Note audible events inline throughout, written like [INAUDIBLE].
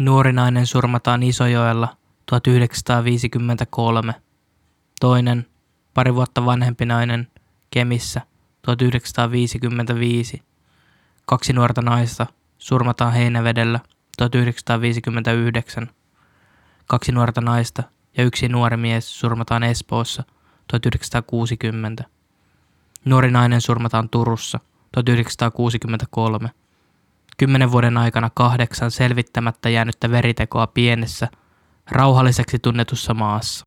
Nuori nainen surmataan Isojoella 1953. Toinen, pari vuotta vanhempi nainen, Kemissä 1955. Kaksi nuorta naista surmataan Heinävedellä 1959. Kaksi nuorta naista ja yksi nuori mies surmataan Espoossa 1960. Nuori nainen surmataan Turussa 1963. Kymmenen vuoden aikana kahdeksan selvittämättä jäänyttä veritekoa pienessä, rauhalliseksi tunnetussa maassa.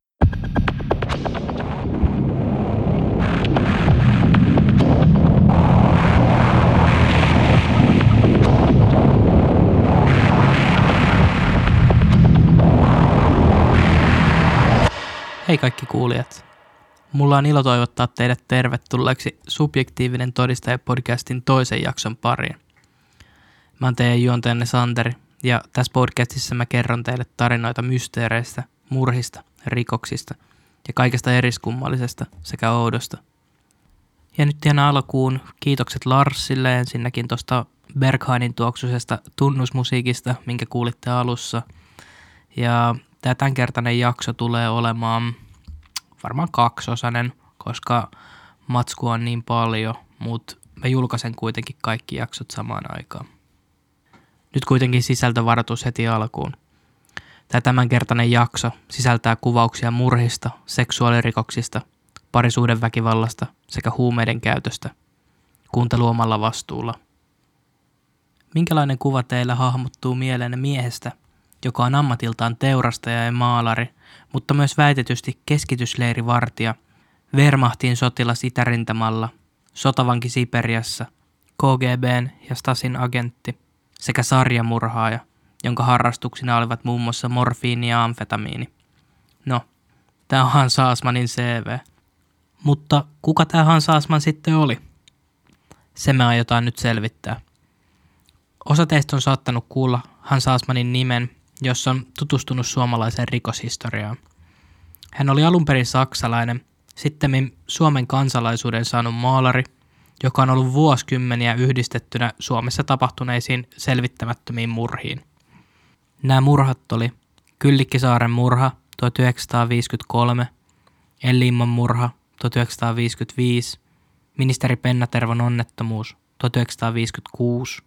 Hei kaikki kuulijat. Mulla on ilo toivottaa teidät tervetulleeksi Subjektiivinen todistaja podcastin toisen jakson pariin. Mä oon teidän juontajanne Santeri ja tässä podcastissa mä kerron teille tarinoita mysteereistä, murhista, rikoksista ja kaikesta eriskummallisesta sekä oudosta. Ja nyt ihan alkuun kiitokset Larsille ensinnäkin tuosta Berghainin tuoksuisesta tunnusmusiikista, minkä kuulitte alussa. Ja tämä tämänkertainen jakso tulee olemaan varmaan kaksosainen, koska matsku on niin paljon, mutta mä julkaisen kuitenkin kaikki jaksot samaan aikaan. Nyt kuitenkin sisältövaroitus heti alkuun. Tämä tämänkertainen jakso sisältää kuvauksia murhista, seksuaalirikoksista, parisuhdeväkivallasta sekä huumeiden käytöstä. Kuunteluomalla vastuulla. Minkälainen kuva teillä hahmottuu mieleenne miehestä, joka on ammatiltaan teurastaja ja maalari, mutta myös väitetysti keskitysleirivartija, Wehrmachtin sotilas itärintamalla, sotavanki Siperiassa, KGBn ja Stasin agentti sekä sarjamurhaaja, jonka harrastuksina olivat muun muassa morfiini ja amfetamiini. No, tämä on Hans Saasmanin CV. Mutta kuka tämä Hans Saasman sitten oli? Se me aiotaan nyt selvittää. Osa teistä on saattanut kuulla Hans Saasmanin nimen jossa on tutustunut suomalaiseen rikoshistoriaan. Hän oli alun perin saksalainen, sitten Suomen kansalaisuuden saanut maalari, joka on ollut vuosikymmeniä yhdistettynä Suomessa tapahtuneisiin selvittämättömiin murhiin. Nämä murhat oli Kyllikkisaaren murha 1953, Ellimman murha 1955, ministeri Pennatervon onnettomuus 1956,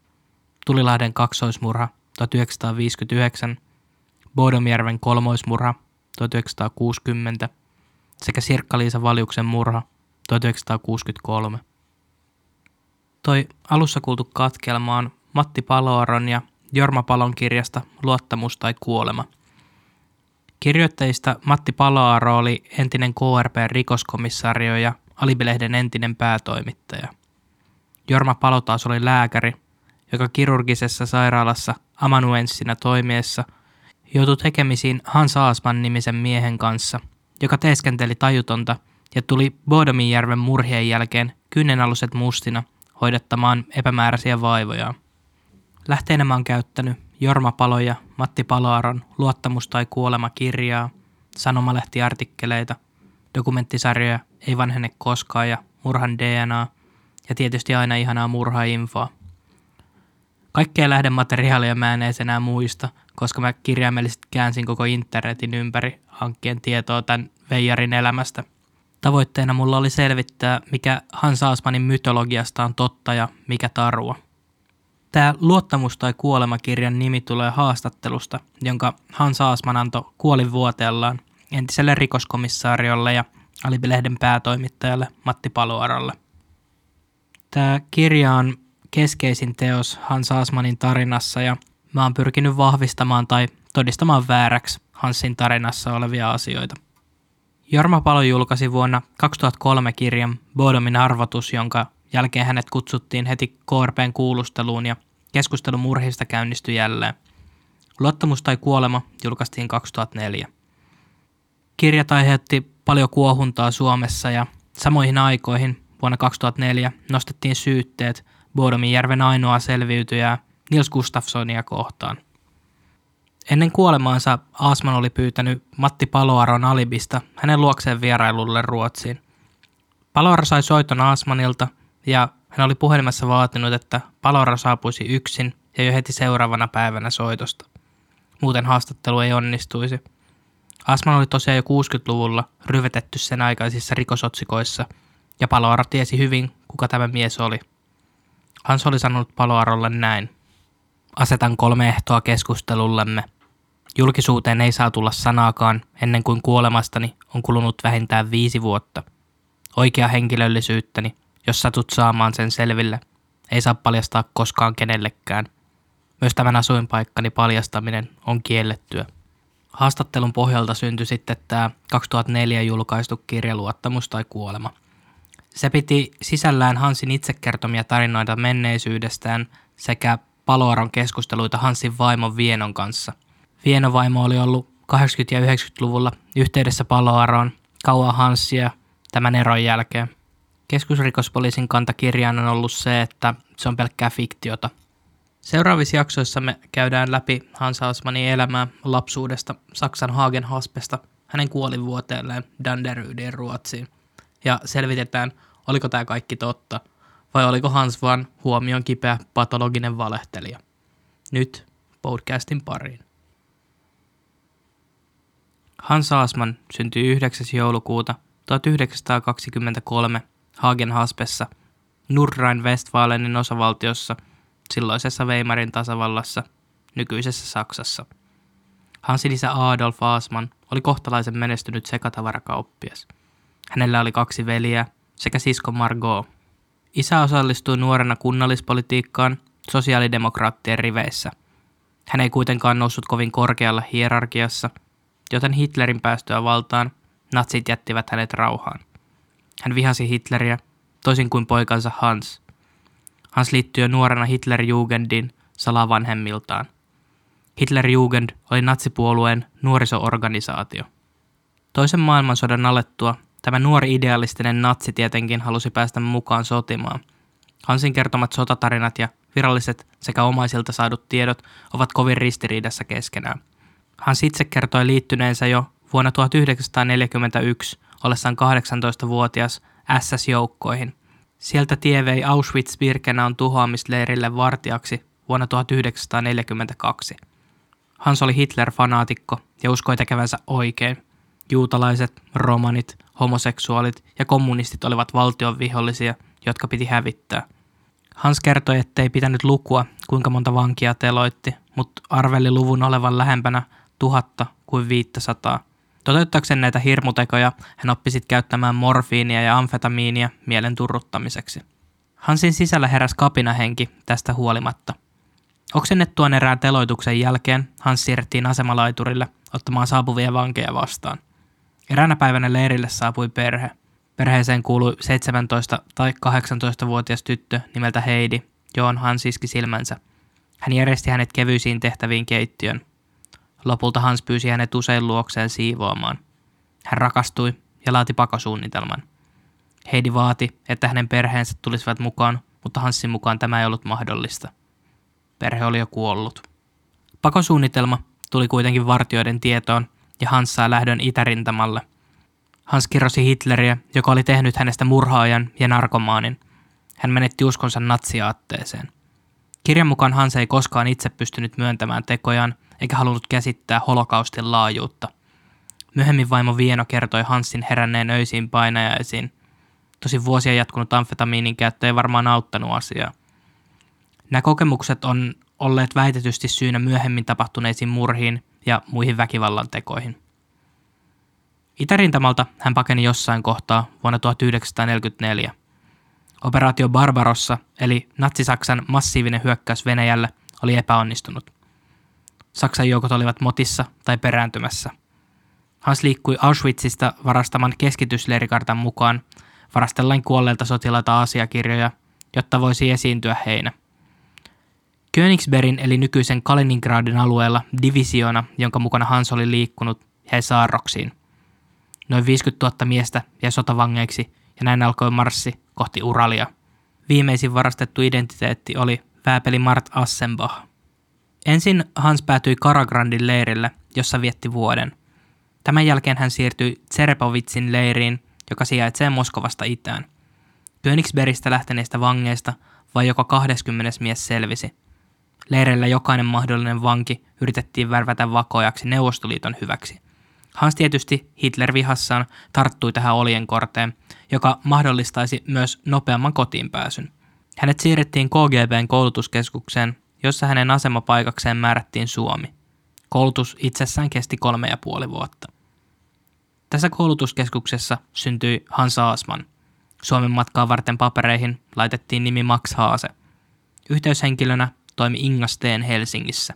Tulilahden kaksoismurha 1959, Bodomjärven kolmoismurha 1960 sekä Sirkka-Liisa Valjuksen murha 1963. Toi alussa kuultu katkelma on Matti Paloaron ja Jorma Palon kirjasta Luottamus tai kuolema. Kirjoittajista Matti Paloaro oli entinen KRP-rikoskomissario ja Alibilehden entinen päätoimittaja. Jorma Palo taas oli lääkäri, joka kirurgisessa sairaalassa amanuenssina toimiessa joutui tekemisiin Hans Aasman nimisen miehen kanssa, joka teeskenteli tajutonta ja tuli Bodominjärven murhien jälkeen kynnenaluset mustina hoidettamaan epämääräisiä vaivoja. Lähteenä mä oon käyttänyt Jorma Paloja, Matti Paloaron Luottamus tai kuolema kirjaa, sanomalehtiartikkeleita, dokumenttisarjoja Ei vanhene koskaan ja Murhan DNA ja tietysti aina ihanaa murhainfoa. Kaikkea lähdemateriaalia mä en edes enää muista, koska mä kirjaimellisesti käänsin koko internetin ympäri hankkien tietoa tämän Veijarin elämästä. Tavoitteena mulla oli selvittää, mikä Hans Aasmanin mytologiasta on totta ja mikä tarua. Tämä Luottamus- tai kuolemakirjan nimi tulee haastattelusta, jonka Hans Aasman antoi kuolivuoteellaan entiselle rikoskomissaariolle ja Alibilehden päätoimittajalle Matti Paloaralle. Tämä kirja on keskeisin teos Hans Asmanin tarinassa ja mä oon pyrkinyt vahvistamaan tai todistamaan vääräksi Hansin tarinassa olevia asioita. Jorma Palo julkaisi vuonna 2003 kirjan Bodomin arvotus, jonka jälkeen hänet kutsuttiin heti KRPn kuulusteluun ja keskustelu murhista käynnistyi jälleen. Luottamus tai kuolema julkaistiin 2004. Kirjat aiheutti paljon kuohuntaa Suomessa ja samoihin aikoihin vuonna 2004 nostettiin syytteet – Bodominjärven ainoa selviytyjää Nils Gustafssonia kohtaan. Ennen kuolemaansa Asman oli pyytänyt Matti Paloaron alibista hänen luokseen vierailulle Ruotsiin. Paloaro sai soiton Asmanilta ja hän oli puhelimessa vaatinut, että Paloaro saapuisi yksin ja jo heti seuraavana päivänä soitosta. muuten haastattelu ei onnistuisi. Asman oli tosiaan jo 60-luvulla ryvetetty sen aikaisissa rikosotsikoissa, ja Paloaro tiesi hyvin, kuka tämä mies oli. Hans oli sanonut Paloarolle näin. Asetan kolme ehtoa keskustelullemme. Julkisuuteen ei saa tulla sanaakaan ennen kuin kuolemastani on kulunut vähintään viisi vuotta. Oikea henkilöllisyyttäni, jos satut saamaan sen selville, ei saa paljastaa koskaan kenellekään. Myös tämän asuinpaikkani paljastaminen on kiellettyä. Haastattelun pohjalta syntyi sitten tämä 2004 julkaistu kirja Luottamus tai kuolema. Se piti sisällään Hansin itse kertomia tarinoita menneisyydestään sekä Paloaron keskusteluita Hansin vaimon Vienon kanssa. Vienovaimo oli ollut 80- ja 90-luvulla yhteydessä Paloaroon kauan Hansia tämän eron jälkeen. Keskusrikospoliisin kanta kirjaan on ollut se, että se on pelkkää fiktiota. Seuraavissa jaksoissa me käydään läpi Hans Hausmanin elämää lapsuudesta Saksan Hagenhaspesta hänen kuolivuoteelleen Danderydin Ruotsiin. Ja selvitetään, oliko tämä kaikki totta – vai oliko Hans vaan huomion kipeä patologinen valehtelija? Nyt podcastin pariin. Hans Aasman syntyi 9. joulukuuta 1923 Hagenhaspessa, Nordrhein-Westfalenin osavaltiossa, silloisessa Weimarin tasavallassa, nykyisessä Saksassa. Hansin isä Adolf Aasman oli kohtalaisen menestynyt sekatavarakauppias. Hänellä oli kaksi veliä sekä sisko Margot. Isä osallistui nuorena kunnallispolitiikkaan sosiaalidemokraattien riveissä. Hän ei kuitenkaan noussut kovin korkealla hierarkiassa, joten Hitlerin päästöä valtaan natsit jättivät hänet rauhaan. Hän vihasi Hitleriä, toisin kuin poikansa Hans. Hans liittyi jo nuorena Hitlerjugendin salavanhemmiltaan. Hitlerjugend oli natsipuolueen nuorisoorganisaatio. Toisen maailmansodan alettua Tämä nuori idealistinen natsi tietenkin halusi päästä mukaan sotimaan. Hansin kertomat sotatarinat ja viralliset sekä omaisilta saadut tiedot ovat kovin ristiriidassa keskenään. Hans itse kertoi liittyneensä jo vuonna 1941 ollessaan 18-vuotias SS-joukkoihin. Sieltä tie vei Auschwitz-Birkenau tuhoamisleirille vartijaksi vuonna 1942. Hans oli Hitler-fanaatikko ja uskoi tekevänsä oikein. Juutalaiset, romanit, homoseksuaalit ja kommunistit olivat valtion vihollisia, jotka piti hävittää. Hans kertoi, ettei pitänyt lukua, kuinka monta vankia teloitti, mutta arveli luvun olevan lähempänä tuhatta kuin viittäsataa. Toteuttaakseen näitä hirmutekoja hän oppi sitten käyttämään morfiinia ja amfetamiinia mielen turruttamiseksi. Hansin sisällä heräs kapinahenki tästä huolimatta. Oksennettuaan erään teloituksen jälkeen Hans siirrettiin asemalaiturille ottamaan saapuvia vankeja vastaan. Eräänä päivänä leirille saapui perhe. Perheeseen kuului 17- tai 18-vuotias tyttö nimeltä Heidi, johon Hans iski silmänsä. Hän järjesti hänet kevyisiin tehtäviin keittiön. Lopulta Hans pyysi hänet usein luokseen siivoamaan. Hän rakastui ja laati pakosuunnitelman. Heidi vaati, että hänen perheensä tulisivat mukaan, mutta Hansin mukaan tämä ei ollut mahdollista. Perhe oli jo kuollut. Pakosuunnitelma tuli kuitenkin vartioiden tietoon ja Hans sai lähdön itärintamalle. Hans kirrosi Hitleriä, joka oli tehnyt hänestä murhaajan ja narkomaanin. Hän menetti uskonsa natsiaatteeseen. Kirjan mukaan Hans ei koskaan itse pystynyt myöntämään tekojaan eikä halunnut käsittää holokaustin laajuutta. Myöhemmin vaimo Vieno kertoi Hansin heränneen öisiin painajaisiin. Tosi vuosia jatkunut amfetamiinin käyttö ei varmaan auttanut asiaa. Nämä kokemukset on olleet väitetysti syynä myöhemmin tapahtuneisiin murhiin ja muihin väkivallan tekoihin. Itärintamalta hän pakeni jossain kohtaa vuonna 1944. Operaatio Barbarossa, eli Natsi-Saksan massiivinen hyökkäys Venäjälle, oli epäonnistunut. Saksan joukot olivat motissa tai perääntymässä. Hans liikkui Auschwitzista varastaman keskitysleirikartan mukaan varastellaan kuolleilta sotilaita asiakirjoja, jotta voisi esiintyä heinä – Königsbergin eli nykyisen Kaliningradin alueella divisiona, jonka mukana Hans oli liikkunut, jäi saarroksiin. Noin 50 000 miestä jäi sotavangeiksi ja näin alkoi marssi kohti Uralia. Viimeisin varastettu identiteetti oli vääpeli Mart Assenbach. Ensin Hans päätyi Karagrandin leirille, jossa vietti vuoden. Tämän jälkeen hän siirtyi Tserepovitsin leiriin, joka sijaitsee Moskovasta itään. Königsbergistä lähteneistä vangeista vain joka 20 mies selvisi – Leireillä jokainen mahdollinen vanki yritettiin värvätä vakojaksi Neuvostoliiton hyväksi. Hans tietysti Hitler vihassaan tarttui tähän oljenkorteen, joka mahdollistaisi myös nopeamman kotiin pääsyn. Hänet siirrettiin KGBn koulutuskeskukseen, jossa hänen asemapaikakseen määrättiin Suomi. Koulutus itsessään kesti kolme ja puoli vuotta. Tässä koulutuskeskuksessa syntyi Hans Aasman. Suomen matkaa varten papereihin laitettiin nimi Max Haase. Yhteyshenkilönä toimi Inga Steen Helsingissä.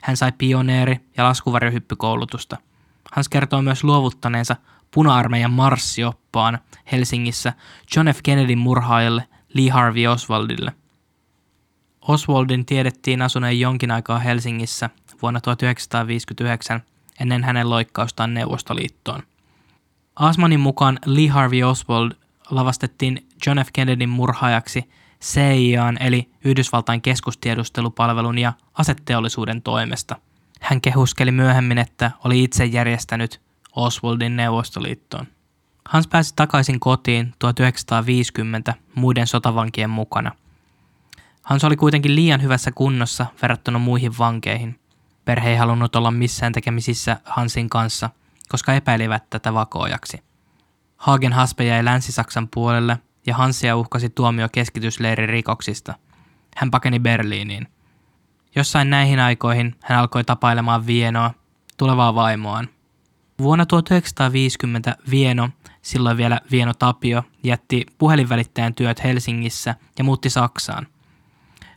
Hän sai pioneeri- ja laskuvarjohyppykoulutusta. Hans kertoo myös luovuttaneensa puna-armeijan marssioppaan Helsingissä John F. Kennedyn murhaajalle Lee Harvey Oswaldille. Oswaldin tiedettiin asuneen jonkin aikaa Helsingissä vuonna 1959 ennen hänen loikkaustaan Neuvostoliittoon. Asmanin mukaan Lee Harvey Oswald lavastettiin John F. Kennedyn murhaajaksi CIAn eli Yhdysvaltain keskustiedustelupalvelun ja asetteollisuuden toimesta. Hän kehuskeli myöhemmin, että oli itse järjestänyt Oswaldin Neuvostoliittoon. Hans pääsi takaisin kotiin 1950 muiden sotavankien mukana. Hans oli kuitenkin liian hyvässä kunnossa verrattuna muihin vankeihin. Perhe ei halunnut olla missään tekemisissä Hansin kanssa, koska epäilivät tätä vakoojaksi. Hagen Haspe jäi Länsi-Saksan puolelle ja Hansia uhkasi tuomio keskitysleirin rikoksista. Hän pakeni Berliiniin. Jossain näihin aikoihin hän alkoi tapailemaan Vienoa, tulevaa vaimoaan. Vuonna 1950 Vieno, silloin vielä Vieno Tapio, jätti puhelinvälittäjän työt Helsingissä ja muutti Saksaan.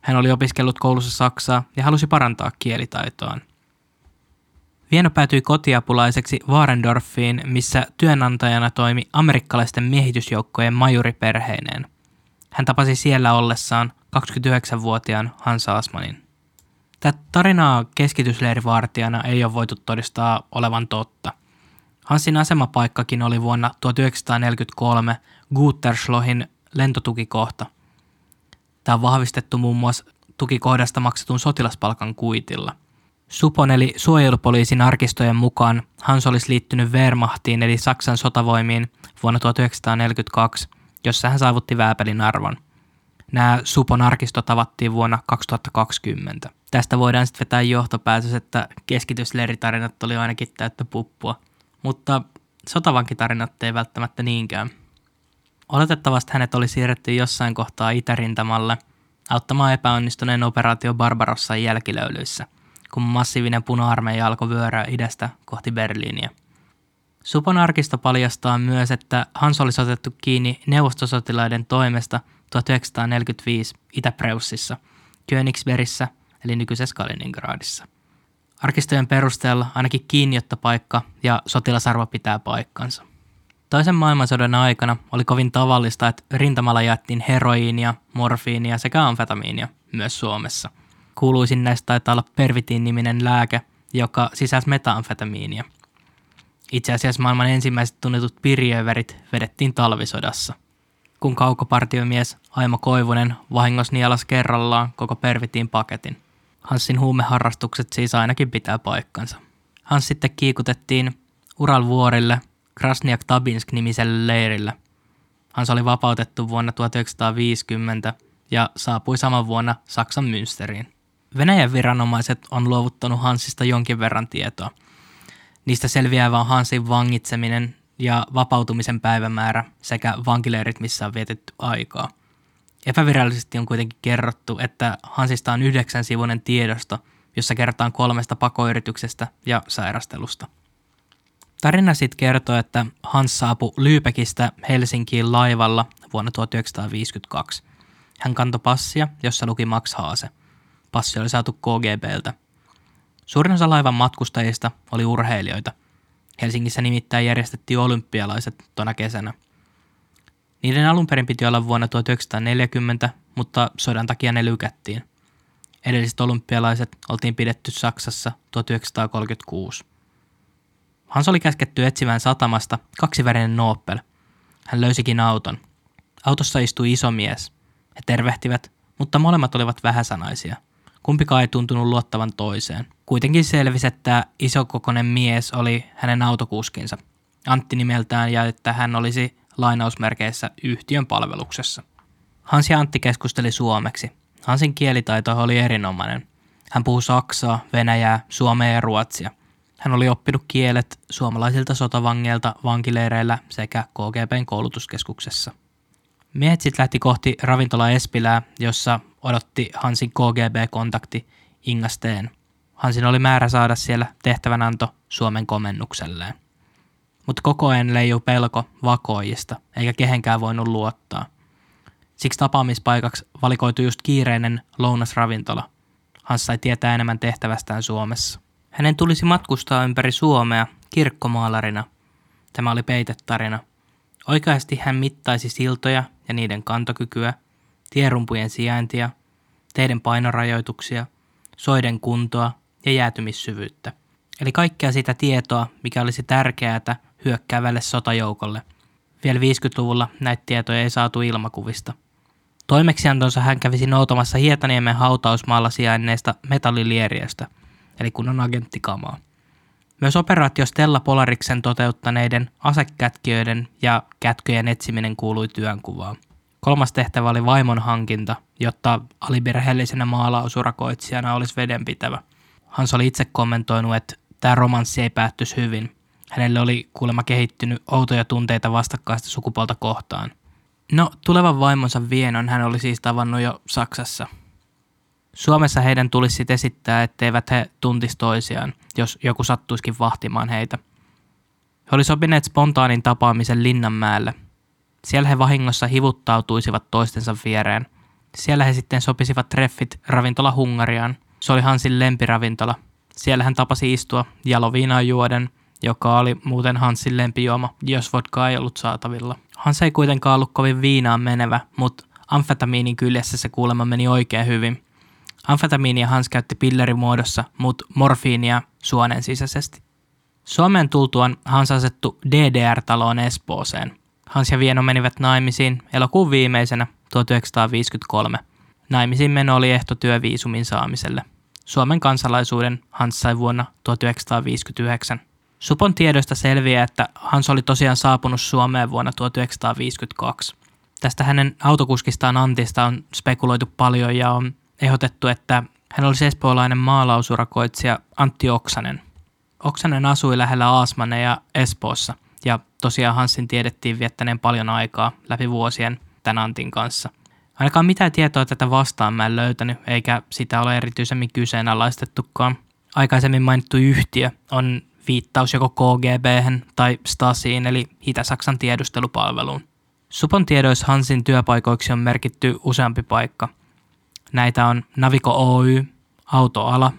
Hän oli opiskellut koulussa Saksaa ja halusi parantaa kielitaitoaan. Vieno päätyi kotiapulaiseksi Warendorfiin, missä työnantajana toimi amerikkalaisten miehitysjoukkojen majuriperheineen. Hän tapasi siellä ollessaan 29-vuotiaan Hans Asmanin. Tätä tarinaa keskitysleirivartijana ei ole voitu todistaa olevan totta. Hansin asemapaikkakin oli vuonna 1943 Guterschlohin lentotukikohta. Tämä on vahvistettu muun muassa tukikohdasta maksetun sotilaspalkan kuitilla – Supon eli suojelupoliisin arkistojen mukaan Hans olisi liittynyt Wehrmachtiin eli Saksan sotavoimiin vuonna 1942, jossa hän saavutti vääpelin arvon. Nämä Supon arkistot avattiin vuonna 2020. Tästä voidaan sitten vetää johtopäätös, että keskitysleiritarinat oli ainakin täyttä puppua, mutta sotavankitarinat ei välttämättä niinkään. Oletettavasti hänet oli siirretty jossain kohtaa itärintamalle auttamaan epäonnistuneen operaatio Barbarossan jälkilöylyissä – kun massiivinen puna-armeija alkoi vyöryä idästä kohti Berliiniä. Supon arkisto paljastaa myös, että Hans olisi otettu kiinni neuvostosotilaiden toimesta 1945 Itä-Preussissa, Königsbergissä eli nykyisessä Kaliningradissa. Arkistojen perusteella ainakin kiinniottopaikka ja sotilasarvo pitää paikkansa. Toisen maailmansodan aikana oli kovin tavallista, että rintamalla jaettiin heroiinia, morfiinia sekä amfetamiinia myös Suomessa – Kuuluisin näistä taitaa olla Pervitin-niminen lääke, joka sisälsi metamfetamiinia. Itse asiassa maailman ensimmäiset tunnetut pirjöverit vedettiin talvisodassa. Kun kaukopartiomies Aimo Koivunen vahingos nielas kerrallaan koko Pervitin paketin. Hanssin huumeharrastukset siis ainakin pitää paikkansa. Hans sitten kiikutettiin Uralvuorille Krasniak Tabinsk-nimiselle leirille. Hans oli vapautettu vuonna 1950 ja saapui saman vuonna Saksan Münsteriin. Venäjän viranomaiset on luovuttanut Hansista jonkin verran tietoa. Niistä selviää vain Hansin vangitseminen ja vapautumisen päivämäärä sekä vankileirit, missä on vietetty aikaa. Epävirallisesti on kuitenkin kerrottu, että Hansista on yhdeksän sivuinen tiedosto, jossa kerrotaan kolmesta pakoyrityksestä ja sairastelusta. Tarina sitten kertoo, että Hans saapui Lyypekistä Helsinkiin laivalla vuonna 1952. Hän kantoi passia, jossa luki Max Haase – Passi oli saatu KGBltä. Suurin osa laivan matkustajista oli urheilijoita. Helsingissä nimittäin järjestettiin olympialaiset tuona kesänä. Niiden alun perin piti olla vuonna 1940, mutta sodan takia ne lykättiin. Edelliset olympialaiset oltiin pidetty Saksassa 1936. Hans oli käsketty etsimään satamasta kaksivärinen Nobel. Hän löysikin auton. Autossa istui iso mies. He tervehtivät, mutta molemmat olivat vähäsanaisia – Kumpikaan ei tuntunut luottavan toiseen. Kuitenkin selvisi, että isokokoinen mies oli hänen autokuskinsa. Antti nimeltään ja että hän olisi lainausmerkeissä yhtiön palveluksessa. Hans ja Antti keskusteli suomeksi. Hansin kielitaito oli erinomainen. Hän puhui saksaa, venäjää, suomea ja ruotsia. Hän oli oppinut kielet suomalaisilta sotavangeilta vankileireillä sekä KGBn koulutuskeskuksessa. Miehet sitten lähti kohti ravintola Espilää, jossa odotti Hansin KGB-kontakti Inga Steen. Hansin oli määrä saada siellä tehtävänanto Suomen komennukselleen. Mutta koko ajan leijuu pelko vakoijista, eikä kehenkään voinut luottaa. Siksi tapaamispaikaksi valikoitui just kiireinen lounasravintola. Hans sai tietää enemmän tehtävästään Suomessa. Hänen tulisi matkustaa ympäri Suomea kirkkomaalarina. Tämä oli peitetarina. Oikeasti hän mittaisi siltoja ja niiden kantokykyä, tierumpujen sijaintia, teiden painorajoituksia, soiden kuntoa ja jäätymissyvyyttä. Eli kaikkea sitä tietoa, mikä olisi tärkeää hyökkäävälle sotajoukolle. Vielä 50-luvulla näitä tietoja ei saatu ilmakuvista. Toimeksiantonsa hän kävisi noutamassa Hietaniemen hautausmaalla sijainneista metallilieriöstä, eli kunnon agenttikamaa. Myös operaatio Stella Polariksen toteuttaneiden asekätkijöiden ja kätköjen etsiminen kuului työnkuvaan. Kolmas tehtävä oli vaimon hankinta, jotta aliberhellisenä maalausurakoitsijana olisi vedenpitävä. Hans oli itse kommentoinut, että tämä romanssi ei päättyisi hyvin. Hänelle oli kuulemma kehittynyt outoja tunteita vastakkaista sukupuolta kohtaan. No, tulevan vaimonsa Vienon hän oli siis tavannut jo Saksassa. Suomessa heidän tulisi sitten esittää, etteivät he tuntisi toisiaan, jos joku sattuisikin vahtimaan heitä. He oli sopineet spontaanin tapaamisen Linnanmäelle. Siellä he vahingossa hivuttautuisivat toistensa viereen. Siellä he sitten sopisivat treffit ravintola Hungariaan. Se oli Hansin lempiravintola. Siellä hän tapasi istua jaloviinaa juoden, joka oli muuten Hansin lempijuoma, jos vodka ei ollut saatavilla. Hans ei kuitenkaan ollut kovin viinaan menevä, mutta amfetamiinin kyljessä se kuulemma meni oikein hyvin. Amfetamiinia Hans käytti pillerimuodossa, mutta morfiinia suonen sisäisesti. Suomeen tultuaan Hans asettu DDR-taloon Espooseen. Hans ja Vieno menivät naimisiin elokuun viimeisenä 1953. Naimisiin meno oli ehto työviisumin saamiselle. Suomen kansalaisuuden Hans sai vuonna 1959. Supon tiedoista selviää, että Hans oli tosiaan saapunut Suomeen vuonna 1952. Tästä hänen autokuskistaan Antista on spekuloitu paljon ja on ehdotettu, että hän olisi espoolainen maalausurakoitsija Antti Oksanen. Oksanen asui lähellä Aasmanne ja Espoossa ja tosiaan Hansin tiedettiin viettäneen paljon aikaa läpi vuosien tämän Antin kanssa. Ainakaan mitään tietoa tätä vastaan mä en löytänyt, eikä sitä ole erityisemmin kyseenalaistettukaan. Aikaisemmin mainittu yhtiö on viittaus joko KGB tai Stasiin eli Itä-Saksan tiedustelupalveluun. Supon tiedoissa Hansin työpaikoiksi on merkitty useampi paikka. Näitä on Navico Oy, Autoala,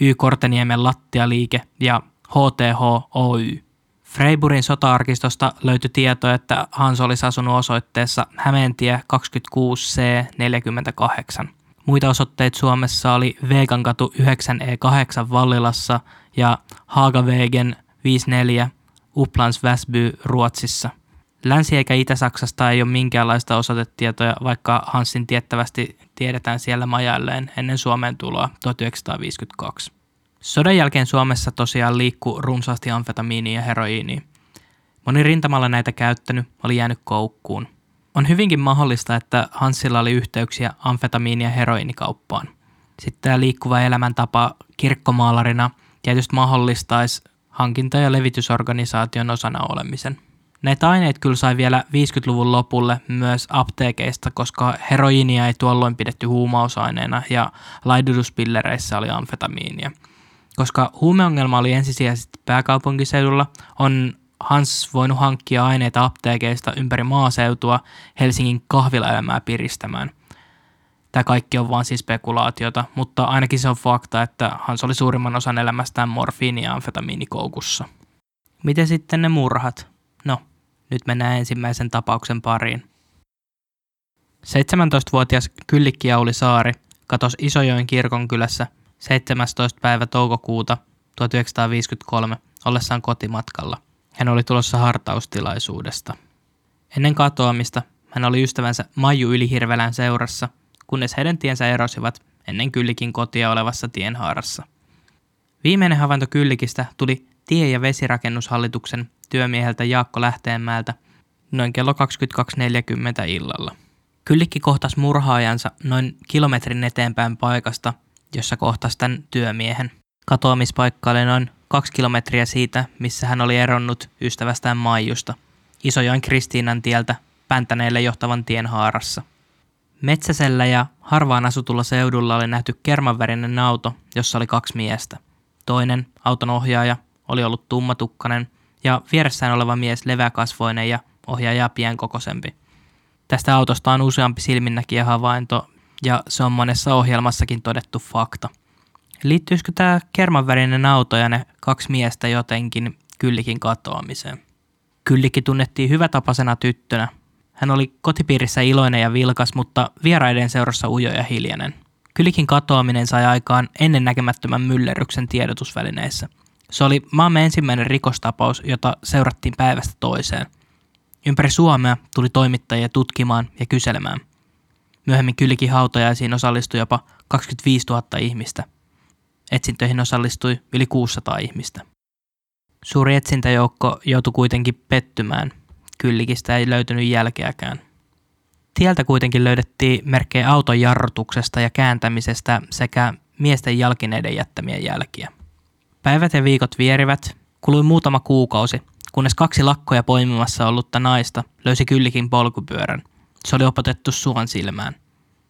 Y. Korteniemen lattialiike ja HTH Oy. Freiburgin sota-arkistosta löytyi tieto, että Hans olisi asunut osoitteessa Hämeentie 26C48. Muita osoitteita Suomessa oli Vegankatu 9E8 Vallilassa ja Haagavegen 54 Uplans Väsby Ruotsissa. Länsi- eikä Itä-Saksasta ei ole minkäänlaista osoitetietoja, vaikka Hansin tiettävästi tiedetään siellä majalleen ennen Suomeen tuloa 1952. Sodan jälkeen Suomessa tosiaan liikkuu runsaasti amfetamiinia ja heroiinia. Moni rintamalla näitä käyttänyt oli jäänyt koukkuun. On hyvinkin mahdollista, että Hansilla oli yhteyksiä amfetamiini- ja heroiinikauppaan. Sitten tämä liikkuva elämäntapa kirkkomaalarina tietysti mahdollistaisi hankinta- ja levitysorganisaation osana olemisen. Näitä aineita kyllä sai vielä 50-luvun lopulle myös apteekeista, koska heroiinia ei tuolloin pidetty huumausaineena ja laidutuspillereissä oli amfetamiinia. Koska huumeongelma oli ensisijaisesti pääkaupunkiseudulla, on Hans voinut hankkia aineita apteekeista ympäri maaseutua Helsingin kahvilaelämää piristämään. Tämä kaikki on vain siis spekulaatiota, mutta ainakin se on fakta, että Hans oli suurimman osan elämästään morfiini- ja amfetamiinikoukussa. Miten sitten ne murhat? No, nyt mennään ensimmäisen tapauksen pariin. 17-vuotias Kyllikki Jauli Saari katosi Isojoen kirkonkylässä 17. päivä toukokuuta 1953 ollessaan kotimatkalla. Hän oli tulossa hartaustilaisuudesta. Ennen katoamista hän oli ystävänsä Maiju Ylihirvelän seurassa, kunnes heidän tiensä erosivat ennen Kyllikin kotia olevassa tienhaarassa. Viimeinen havainto Kyllikistä tuli tie- ja vesirakennushallituksen työmieheltä Jaakko Lähteenmäeltä noin kello 22.40 illalla. Kyllikki kohtasi murhaajansa noin kilometrin eteenpäin paikasta, jossa kohtasi tämän työmiehen. Katoamispaikka oli noin kaksi kilometriä siitä, missä hän oli eronnut ystävästään Maijusta, Isojoen Kristiinan tieltä Päntäneelle johtavan tien haarassa. Metsäsellä ja harvaan asutulla seudulla oli nähty kermanvärinen auto, jossa oli kaksi miestä. Toinen, auton ohjaaja, oli ollut tummatukkanen ja vieressään oleva mies leväkasvoinen ja ohjaaja pienkokoisempi. Tästä autosta on useampi silminnäkijä havainto ja se on monessa ohjelmassakin todettu fakta. Liittyisikö tämä kermanvärinen auto ja ne kaksi miestä jotenkin Kyllikin katoamiseen? Kyllikki tunnettiin hyvätapaisena tyttönä. Hän oli kotipiirissä iloinen ja vilkas, mutta vieraiden seurassa ujo ja hiljainen. Kyllikin katoaminen sai aikaan ennennäkemättömän myllerryksen tiedotusvälineissä. Se oli maamme ensimmäinen rikostapaus, jota seurattiin päivästä toiseen. Ympäri Suomea tuli toimittajia tutkimaan ja kyselemään. Myöhemmin Kyllikin hautajaisiin osallistui jopa 25 000 ihmistä. Etsintöihin osallistui yli 600 ihmistä. Suuri etsintäjoukko joutui kuitenkin pettymään. Kyllikistä ei löytynyt jälkeäkään. Tieltä kuitenkin löydettiin merkkejä auton jarrutuksesta ja kääntämisestä sekä miesten jalkineiden jättämiä jälkiä. Päivät ja viikot vierivät, kului muutama kuukausi, kunnes kaksi lakkoja poimimassa ollutta naista löysi kyllikin polkupyörän. Se oli opotettu suon silmään.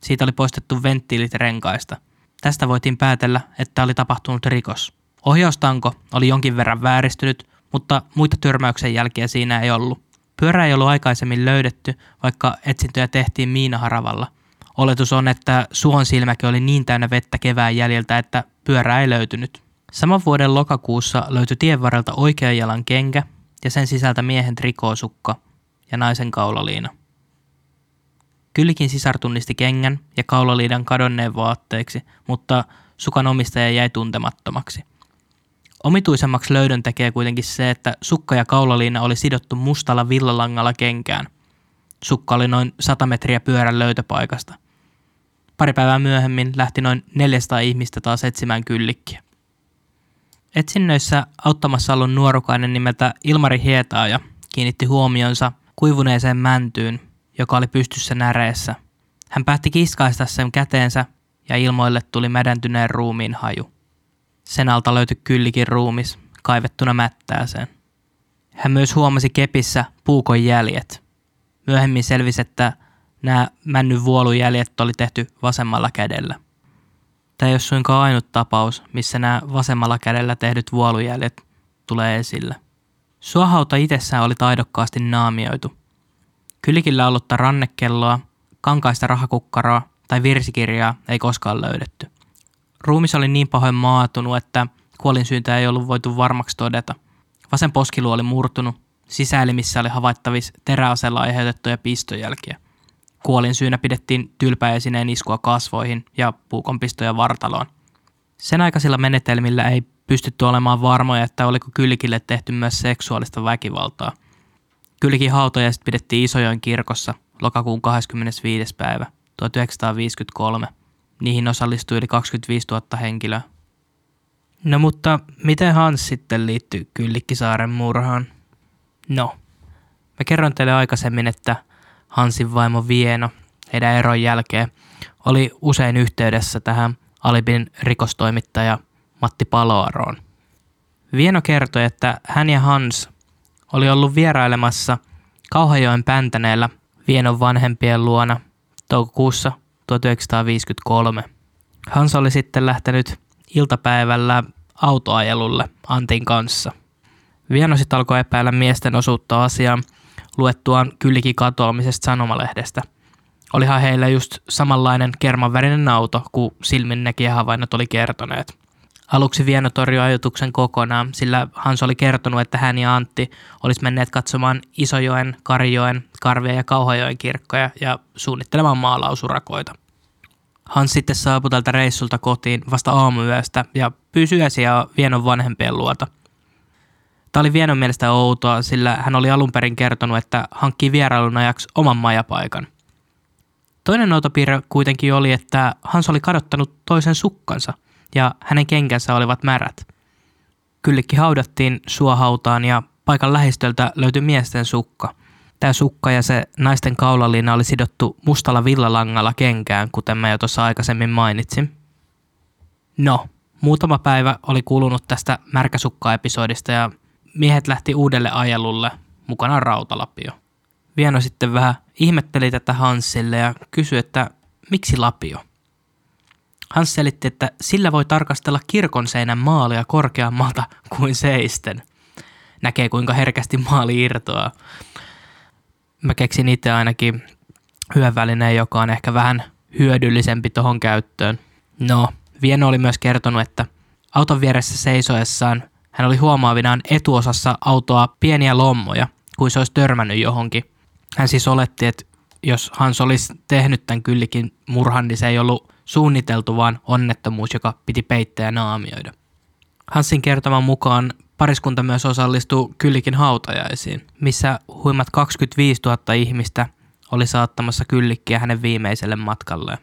Siitä oli poistettu venttiilit renkaista. Tästä voitiin päätellä, että oli tapahtunut rikos. Ohjaustanko oli jonkin verran vääristynyt, mutta muita törmäyksen jälkiä siinä ei ollut. Pyörä ei ollut aikaisemmin löydetty, vaikka etsintöjä tehtiin Miinaharavalla. Oletus on, että suon silmäkin oli niin täynnä vettä kevään jäljiltä, että pyörä ei löytynyt. Saman vuoden lokakuussa löytyi tien varrelta oikean jalan kenkä ja sen sisältä miehen trikoosukka ja naisen kaulaliina. Kyllikin sisar tunnisti kengän ja kaulaliidan kadonneen vaatteeksi, mutta sukan omistaja jäi tuntemattomaksi. Omituisemmaksi löydön tekee kuitenkin se, että sukka ja kaulaliina oli sidottu mustalla villalangalla kenkään. Sukka oli noin 100 metriä pyörän löytöpaikasta. Pari päivää myöhemmin lähti noin 400 ihmistä taas etsimään kyllikkiä. Etsinnöissä auttamassa ollut nuorukainen nimeltä Ilmari Hietaaja kiinnitti huomionsa kuivuneeseen mäntyyn, joka oli pystyssä näreessä. Hän päätti kiskaista sen käteensä ja ilmoille tuli mädäntyneen ruumiin haju. Sen alta löytyi kyllikin ruumis, kaivettuna mättääseen. Hän myös huomasi kepissä puukon jäljet. Myöhemmin selvisi, että nämä männyn vuolujäljet oli tehty vasemmalla kädellä. Tämä ei ole suinkaan ainut tapaus, missä nämä vasemmalla kädellä tehdyt vuolujäljet tulee esille. Suohauta itsessään oli taidokkaasti naamioitu. Kylikillä ollutta rannekelloa, kankaista rahakukkaroa tai virsikirjaa ei koskaan löydetty. Ruumis oli niin pahoin maatunut, että kuolinsyytä ei ollut voitu varmaksi todeta. Vasen poskilu oli murtunut, sisäelimissä oli havaittavissa teräasella aiheutettuja pistojälkiä. Kuolin syynä pidettiin tylpäesineen iskua kasvoihin ja puukonpistoja vartaloon. Sen aikaisilla menetelmillä ei pystytty olemaan varmoja, että oliko Kylkille tehty myös seksuaalista väkivaltaa. Kylkin hautajaiset pidettiin Isojoen kirkossa lokakuun 25. päivä 1953. Niihin osallistui yli 25 000 henkilöä. No mutta miten Hans sitten liittyy Kyllikkisaaren murhaan? No, mä kerron teille aikaisemmin, että Hansin vaimo Vieno heidän eron jälkeen oli usein yhteydessä tähän Alibin rikostoimittaja Matti Paloaroon. Vieno kertoi, että hän ja Hans oli ollut vierailemassa Kauhajoen Päntäneellä Vienon vanhempien luona toukokuussa 1953. Hans oli sitten lähtenyt iltapäivällä autoajelulle Antin kanssa. Vieno sitten alkoi epäillä miesten osuutta asiaan luettuaan kyllikin katoamisesta sanomalehdestä. Olihan heillä just samanlainen kermanvärinen auto kuin silminnäkijähavainnot oli kertoneet. Aluksi Vieno torjui ajatuksen kokonaan, sillä Hans oli kertonut, että hän ja Antti olisi menneet katsomaan Isojoen, Karjoen, Karvia ja Kauhajoen kirkkoja ja suunnittelemaan maalausurakoita. Hans sitten saapui tältä reissulta kotiin vasta aamuyöstä ja pyysi yösiä Vienon vanhempien luota. Tämä oli Vienon mielestä outoa, sillä hän oli alun perin kertonut, että hankkii vierailun ajaksi oman majapaikan. Toinen outo piirre kuitenkin oli, että Hans oli kadottanut toisen sukkansa – ja hänen kenkänsä olivat märät. Kyllikki haudattiin suohautaan ja paikan lähistöltä löytyi miesten sukka. Tämä sukka ja se naisten kaulaliina oli sidottu mustalla villalangalla kenkään, kuten mä jo tuossa aikaisemmin mainitsin. No, muutama päivä oli kulunut tästä märkäsukka-episodista ja miehet lähti uudelle ajelulle, mukana rautalapio. Vieno sitten vähän ihmetteli tätä Hansille ja kysyi, että miksi lapio? Hans selitti, että sillä voi tarkastella kirkon seinän maalia korkeammalta kuin seisten. Näkee kuinka herkästi maali irtoaa. Mä keksin itse ainakin hyvän välineen, joka on ehkä vähän hyödyllisempi tuohon käyttöön. No, Vieno oli myös kertonut, että auton vieressä seisoessaan hän oli huomaavinaan etuosassa autoa pieniä lommoja, kuin se olisi törmännyt johonkin. Hän siis oletti, että jos Hans olisi tehnyt tämän kyllikin murhan, niin se ei ollut suunniteltu, vaan onnettomuus, joka piti peittää naamioida. Hansin kertoman mukaan pariskunta myös osallistuu kyllikin hautajaisiin, missä huimat 25 000 ihmistä oli saattamassa kyllikkiä hänen viimeiselle matkalleen.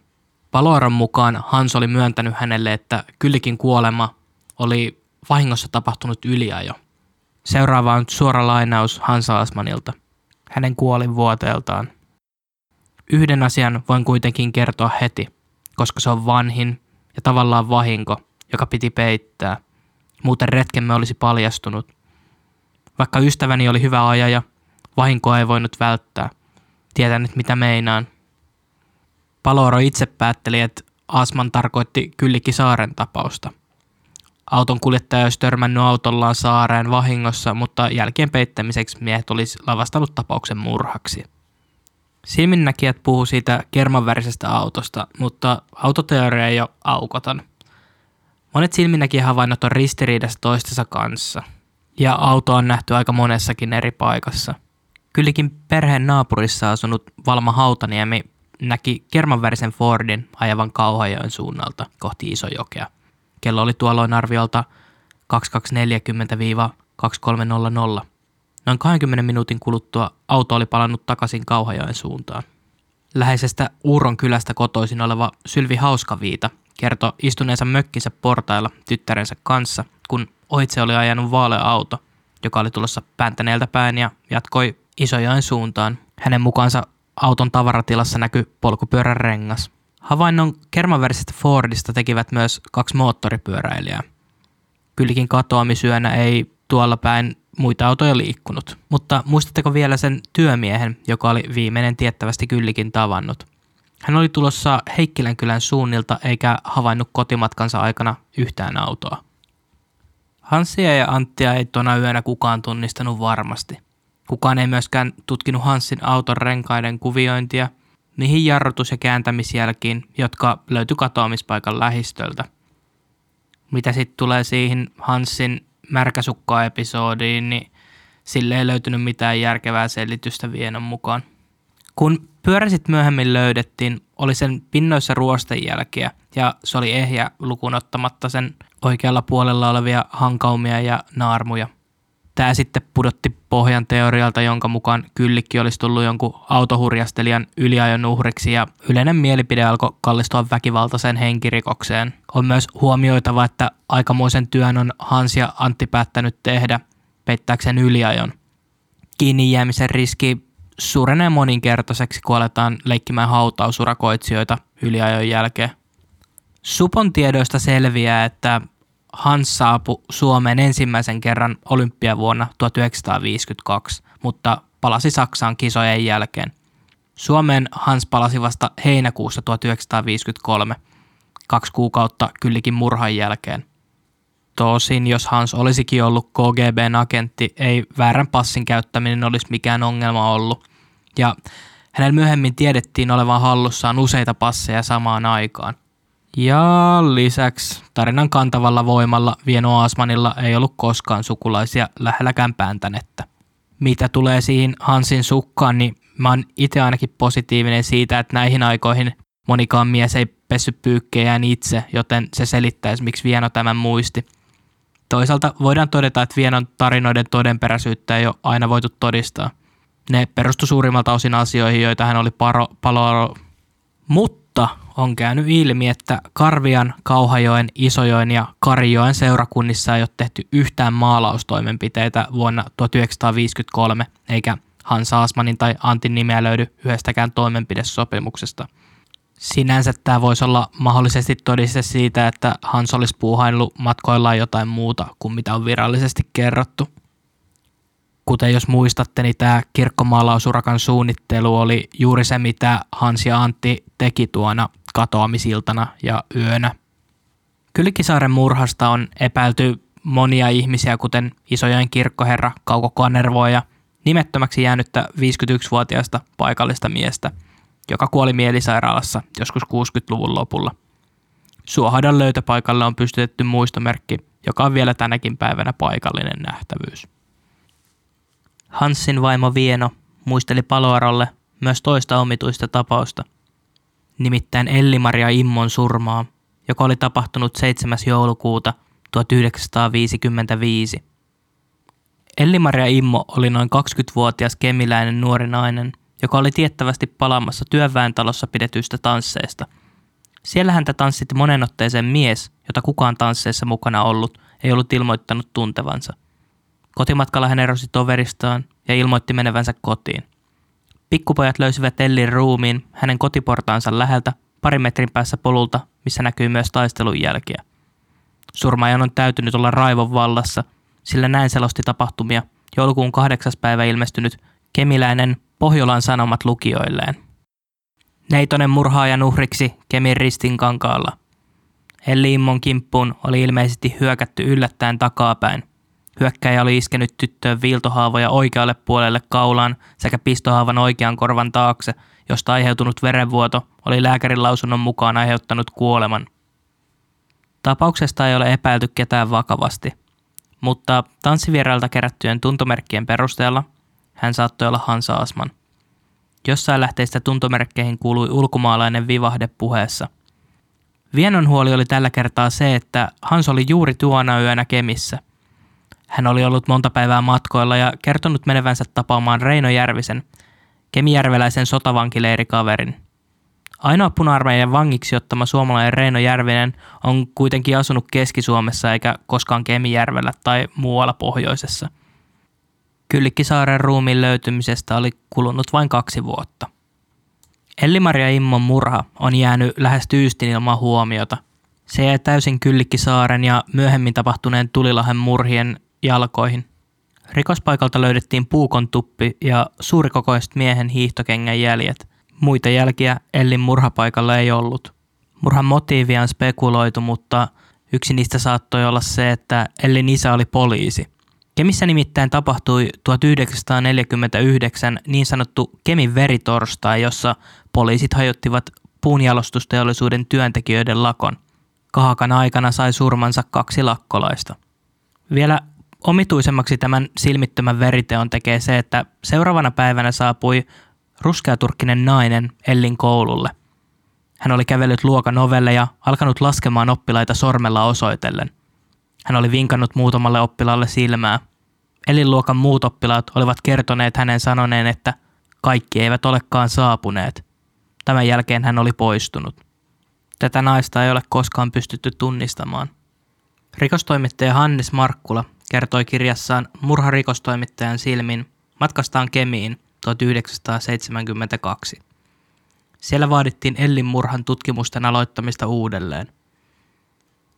Paloaron mukaan Hans oli myöntänyt hänelle, että kyllikin kuolema oli vahingossa tapahtunut yliajo. Seuraava on suora lainaus Hans Asmanilta. Hänen vuoteeltaan. Yhden asian voin kuitenkin kertoa heti, koska se on vanhin ja tavallaan vahinko, joka piti peittää. Muuten retkemme olisi paljastunut. Vaikka ystäväni oli hyvä ajaja, vahinkoa ei voinut välttää. Tietän nyt mitä meinaan. Paloro itse päätteli, että Asman tarkoitti Kyllikki Saaren tapausta. Auton kuljettaja olisi törmännyt autollaan saareen vahingossa, mutta jälkeen peittämiseksi miehet olisi lavastanut tapauksen murhaksi. Silminnäkijät puhuu siitä kermanvärisestä autosta, mutta autoteoria ei ole aukoton. Monet silminnäkijähavainnot on ristiriidassa toistensa kanssa, ja auto on nähty aika monessakin eri paikassa. Kyllikin perheen naapurissa asunut Valma Hautaniemi näki kermanvärisen Fordin ajavan Kauhajoen suunnalta kohti Isojokea. Kello oli tuolloin arviolta 2240-2300. Noin 20 minuutin kuluttua auto oli palannut takaisin Kauhajoen suuntaan. Läheisestä Uuron kylästä kotoisin oleva Sylvi Hauskaviita kertoi istuneensa mökkinsä portailla tyttärensä kanssa, kun ohitse oli ajanut vaalea auto, joka oli tulossa Päntäneeltä päin ja jatkoi Isojoen suuntaan. Hänen mukaansa auton tavaratilassa näkyi polkupyörän rengas. Havainnon kermanvärisestä Fordista tekivät myös kaksi moottoripyöräilijää. Kyllikin katoamisyönä ei tuolla päin muita autoja liikkunut. Mutta muistatteko vielä sen työmiehen, joka oli viimeinen tiettävästi kyllikin tavannut? Hän oli tulossa Heikkilänkylän suunnilta eikä havainnut kotimatkansa aikana yhtään autoa. Hanssia ja Anttia ei tuona yönä kukaan tunnistanut varmasti. Kukaan ei myöskään tutkinut Hanssin auton renkaiden kuviointia, niihin jarrutus- ja kääntämisjälkiin, jotka löytyi katoamispaikan lähistöltä. Mitä sitten tulee siihen Hanssin märkäsukka-episodiin, niin sille ei löytynyt mitään järkevää selitystä Vienon mukaan. Kun pyöräsit myöhemmin löydettiin, oli sen pinnoissa ruostenjälkiä ja se oli ehjä lukunottamatta sen oikealla puolella olevia hankaumia ja naarmuja. Tämä sitten pudotti pohjan teorialta, jonka mukaan kyllikki olisi tullut jonkun autohurjastelijan yliajon uhriksi ja yleinen mielipide alkoi kallistua väkivaltaiseen henkirikokseen. On myös huomioitava, että aikamoisen työn on Hans ja Antti päättänyt tehdä peittääkseen yliajon. Kiinni jäämisen riski suurenee moninkertaiseksi, kun aletaan leikkimään hautausurakoitsijoita yliajon jälkeen. Supon tiedoista selviää, että Hans saapui Suomeen ensimmäisen kerran olympiavuonna 1952, mutta palasi Saksaan kisojen jälkeen. Suomeen Hans palasi vasta heinäkuussa 1953, kaksi kuukautta kyllikin murhan jälkeen. Tosin, jos Hans olisikin ollut KGBn agentti, ei väärän passin käyttäminen olisi mikään ongelma ollut. Ja hänellä myöhemmin tiedettiin olevan hallussaan useita passeja samaan aikaan. Ja lisäksi tarinan kantavalla voimalla Vieno Asmanilla ei ollut koskaan sukulaisia lähelläkään pääntänettä. Mitä tulee siihen Hansin sukkaan, niin mä oon itse ainakin positiivinen siitä, että näihin aikoihin monikaan mies ei pessy pyykkejään itse, joten se selittäisi, miksi Vieno tämän muisti. Toisaalta voidaan todeta, että Vienon tarinoiden todenperäisyyttä ei ole aina voitu todistaa. Ne perustu suurimmalta osin asioihin, joita hän oli paro, palo, mutta mutta on käynyt ilmi, että Karvian, Kauhajoen, Isojoen ja Karijoen seurakunnissa ei ole tehty yhtään maalaustoimenpiteitä vuonna 1953, eikä Hans Asmanin tai Antin nimeä löydy yhdestäkään toimenpidesopimuksesta. Sinänsä tämä voisi olla mahdollisesti todiste siitä, että Hans olisi puuhaillut matkoillaan jotain muuta kuin mitä on virallisesti kerrottu. Kuten jos muistatte, niin tämä kirkkomaalausurakan suunnittelu oli juuri se, mitä Hans ja Antti teki tuona katoamisiltana ja yönä. Kylkisaaren murhasta on epäilty monia ihmisiä, kuten isojen kirkkoherra Kauko Kanervoa ja nimettömäksi jäänyttä 51-vuotiaasta paikallista miestä, joka kuoli mielisairaalassa joskus 60-luvun lopulla. Suohadan löytöpaikalle on pystytetty muistomerkki, joka on vielä tänäkin päivänä paikallinen nähtävyys. Hansin vaimo Vieno muisteli Paloarolle myös toista omituista tapausta, nimittäin Elli-Maria Immon surmaa, joka oli tapahtunut 7. joulukuuta 1955. Elli-Maria Immo oli noin 20-vuotias kemiläinen nuori nainen, joka oli tiettävästi palaamassa työväentalossa pidetyistä tansseista. Siellä häntä tanssitti monen otteeseen mies, jota kukaan tansseissa mukana ollut ei ollut ilmoittanut tuntevansa – Kotimatkalla hän erosi toveristaan ja ilmoitti menevänsä kotiin. Pikkupojat löysivät Ellin ruumiin hänen kotiportaansa läheltä parin metrin päässä polulta, missä näkyy myös taistelun jälkiä. Surmaajan on täytynyt olla raivon vallassa, sillä näin selosti tapahtumia joulukuun kahdeksas päivä ilmestynyt kemiläinen Pohjolan sanomat lukijoilleen. Neitonen murhaajan uhriksi Kemin ristin kankaalla. Elli Immon kimppuun oli ilmeisesti hyökätty yllättäen takapäin – Hyökkäjä oli iskenyt tyttöön viiltohaavoja oikealle puolelle kaulaan sekä pistohaavan oikean korvan taakse, josta aiheutunut verenvuoto oli lääkärin lausunnon mukaan aiheuttanut kuoleman. Tapauksesta ei ole epäilty ketään vakavasti, mutta tanssivierailta kerättyjen tuntomerkkien perusteella hän saattoi olla Hans Asman. Jossain lähteistä tuntomerkkeihin kuului ulkomaalainen vivahde puheessa. Vienon huoli oli tällä kertaa se, että Hans oli juuri tuona yönä Kemissä – hän oli ollut monta päivää matkoilla ja kertonut menevänsä tapaamaan Reino Järvisen, kemijärveläisen sotavankileirikaverin. Ainoa puna-armeijan vangiksi ottama suomalainen Reino Järvinen on kuitenkin asunut Keski-Suomessa eikä koskaan Kemijärvellä tai muualla pohjoisessa. Kyllikkisaaren ruumiin löytymisestä oli kulunut vain kaksi vuotta. Elli-Maria Immon murha on jäänyt lähes tyystin ilman huomiota. Se jäi täysin Kyllikkisaaren ja myöhemmin tapahtuneen Tulilahen murhien jalkoihin. Rikospaikalta löydettiin puukon tuppi ja suurikokoiset miehen hiihtokengän jäljet. Muita jälkiä Ellin murhapaikalla ei ollut. Murhan motiivia on spekuloitu, mutta yksi niistä saattoi olla se, että Ellin isä oli poliisi. Kemissä nimittäin tapahtui 1949 niin sanottu Kemin veritorstai, jossa poliisit hajottivat puunjalostusteollisuuden työntekijöiden lakon. Kahakan aikana sai surmansa kaksi lakkolaista. Vielä Omituisemmaksi tämän silmittömän veriteon tekee se, että seuraavana päivänä saapui ruskeaturkkinen nainen Ellin koululle. Hän oli kävellyt luokan ovelle ja alkanut laskemaan oppilaita sormella osoitellen. Hän oli vinkannut muutamalle oppilaalle silmää. Ellin luokan muut oppilaat olivat kertoneet hänen sanoneen, että kaikki eivät olekaan saapuneet. Tämän jälkeen hän oli poistunut. Tätä naista ei ole koskaan pystytty tunnistamaan. Rikostoimittaja Hannes Markkula kertoi kirjassaan murharikostoimittajan silmin matkastaan Kemiin 1972. Siellä vaadittiin Ellin murhan tutkimusten aloittamista uudelleen.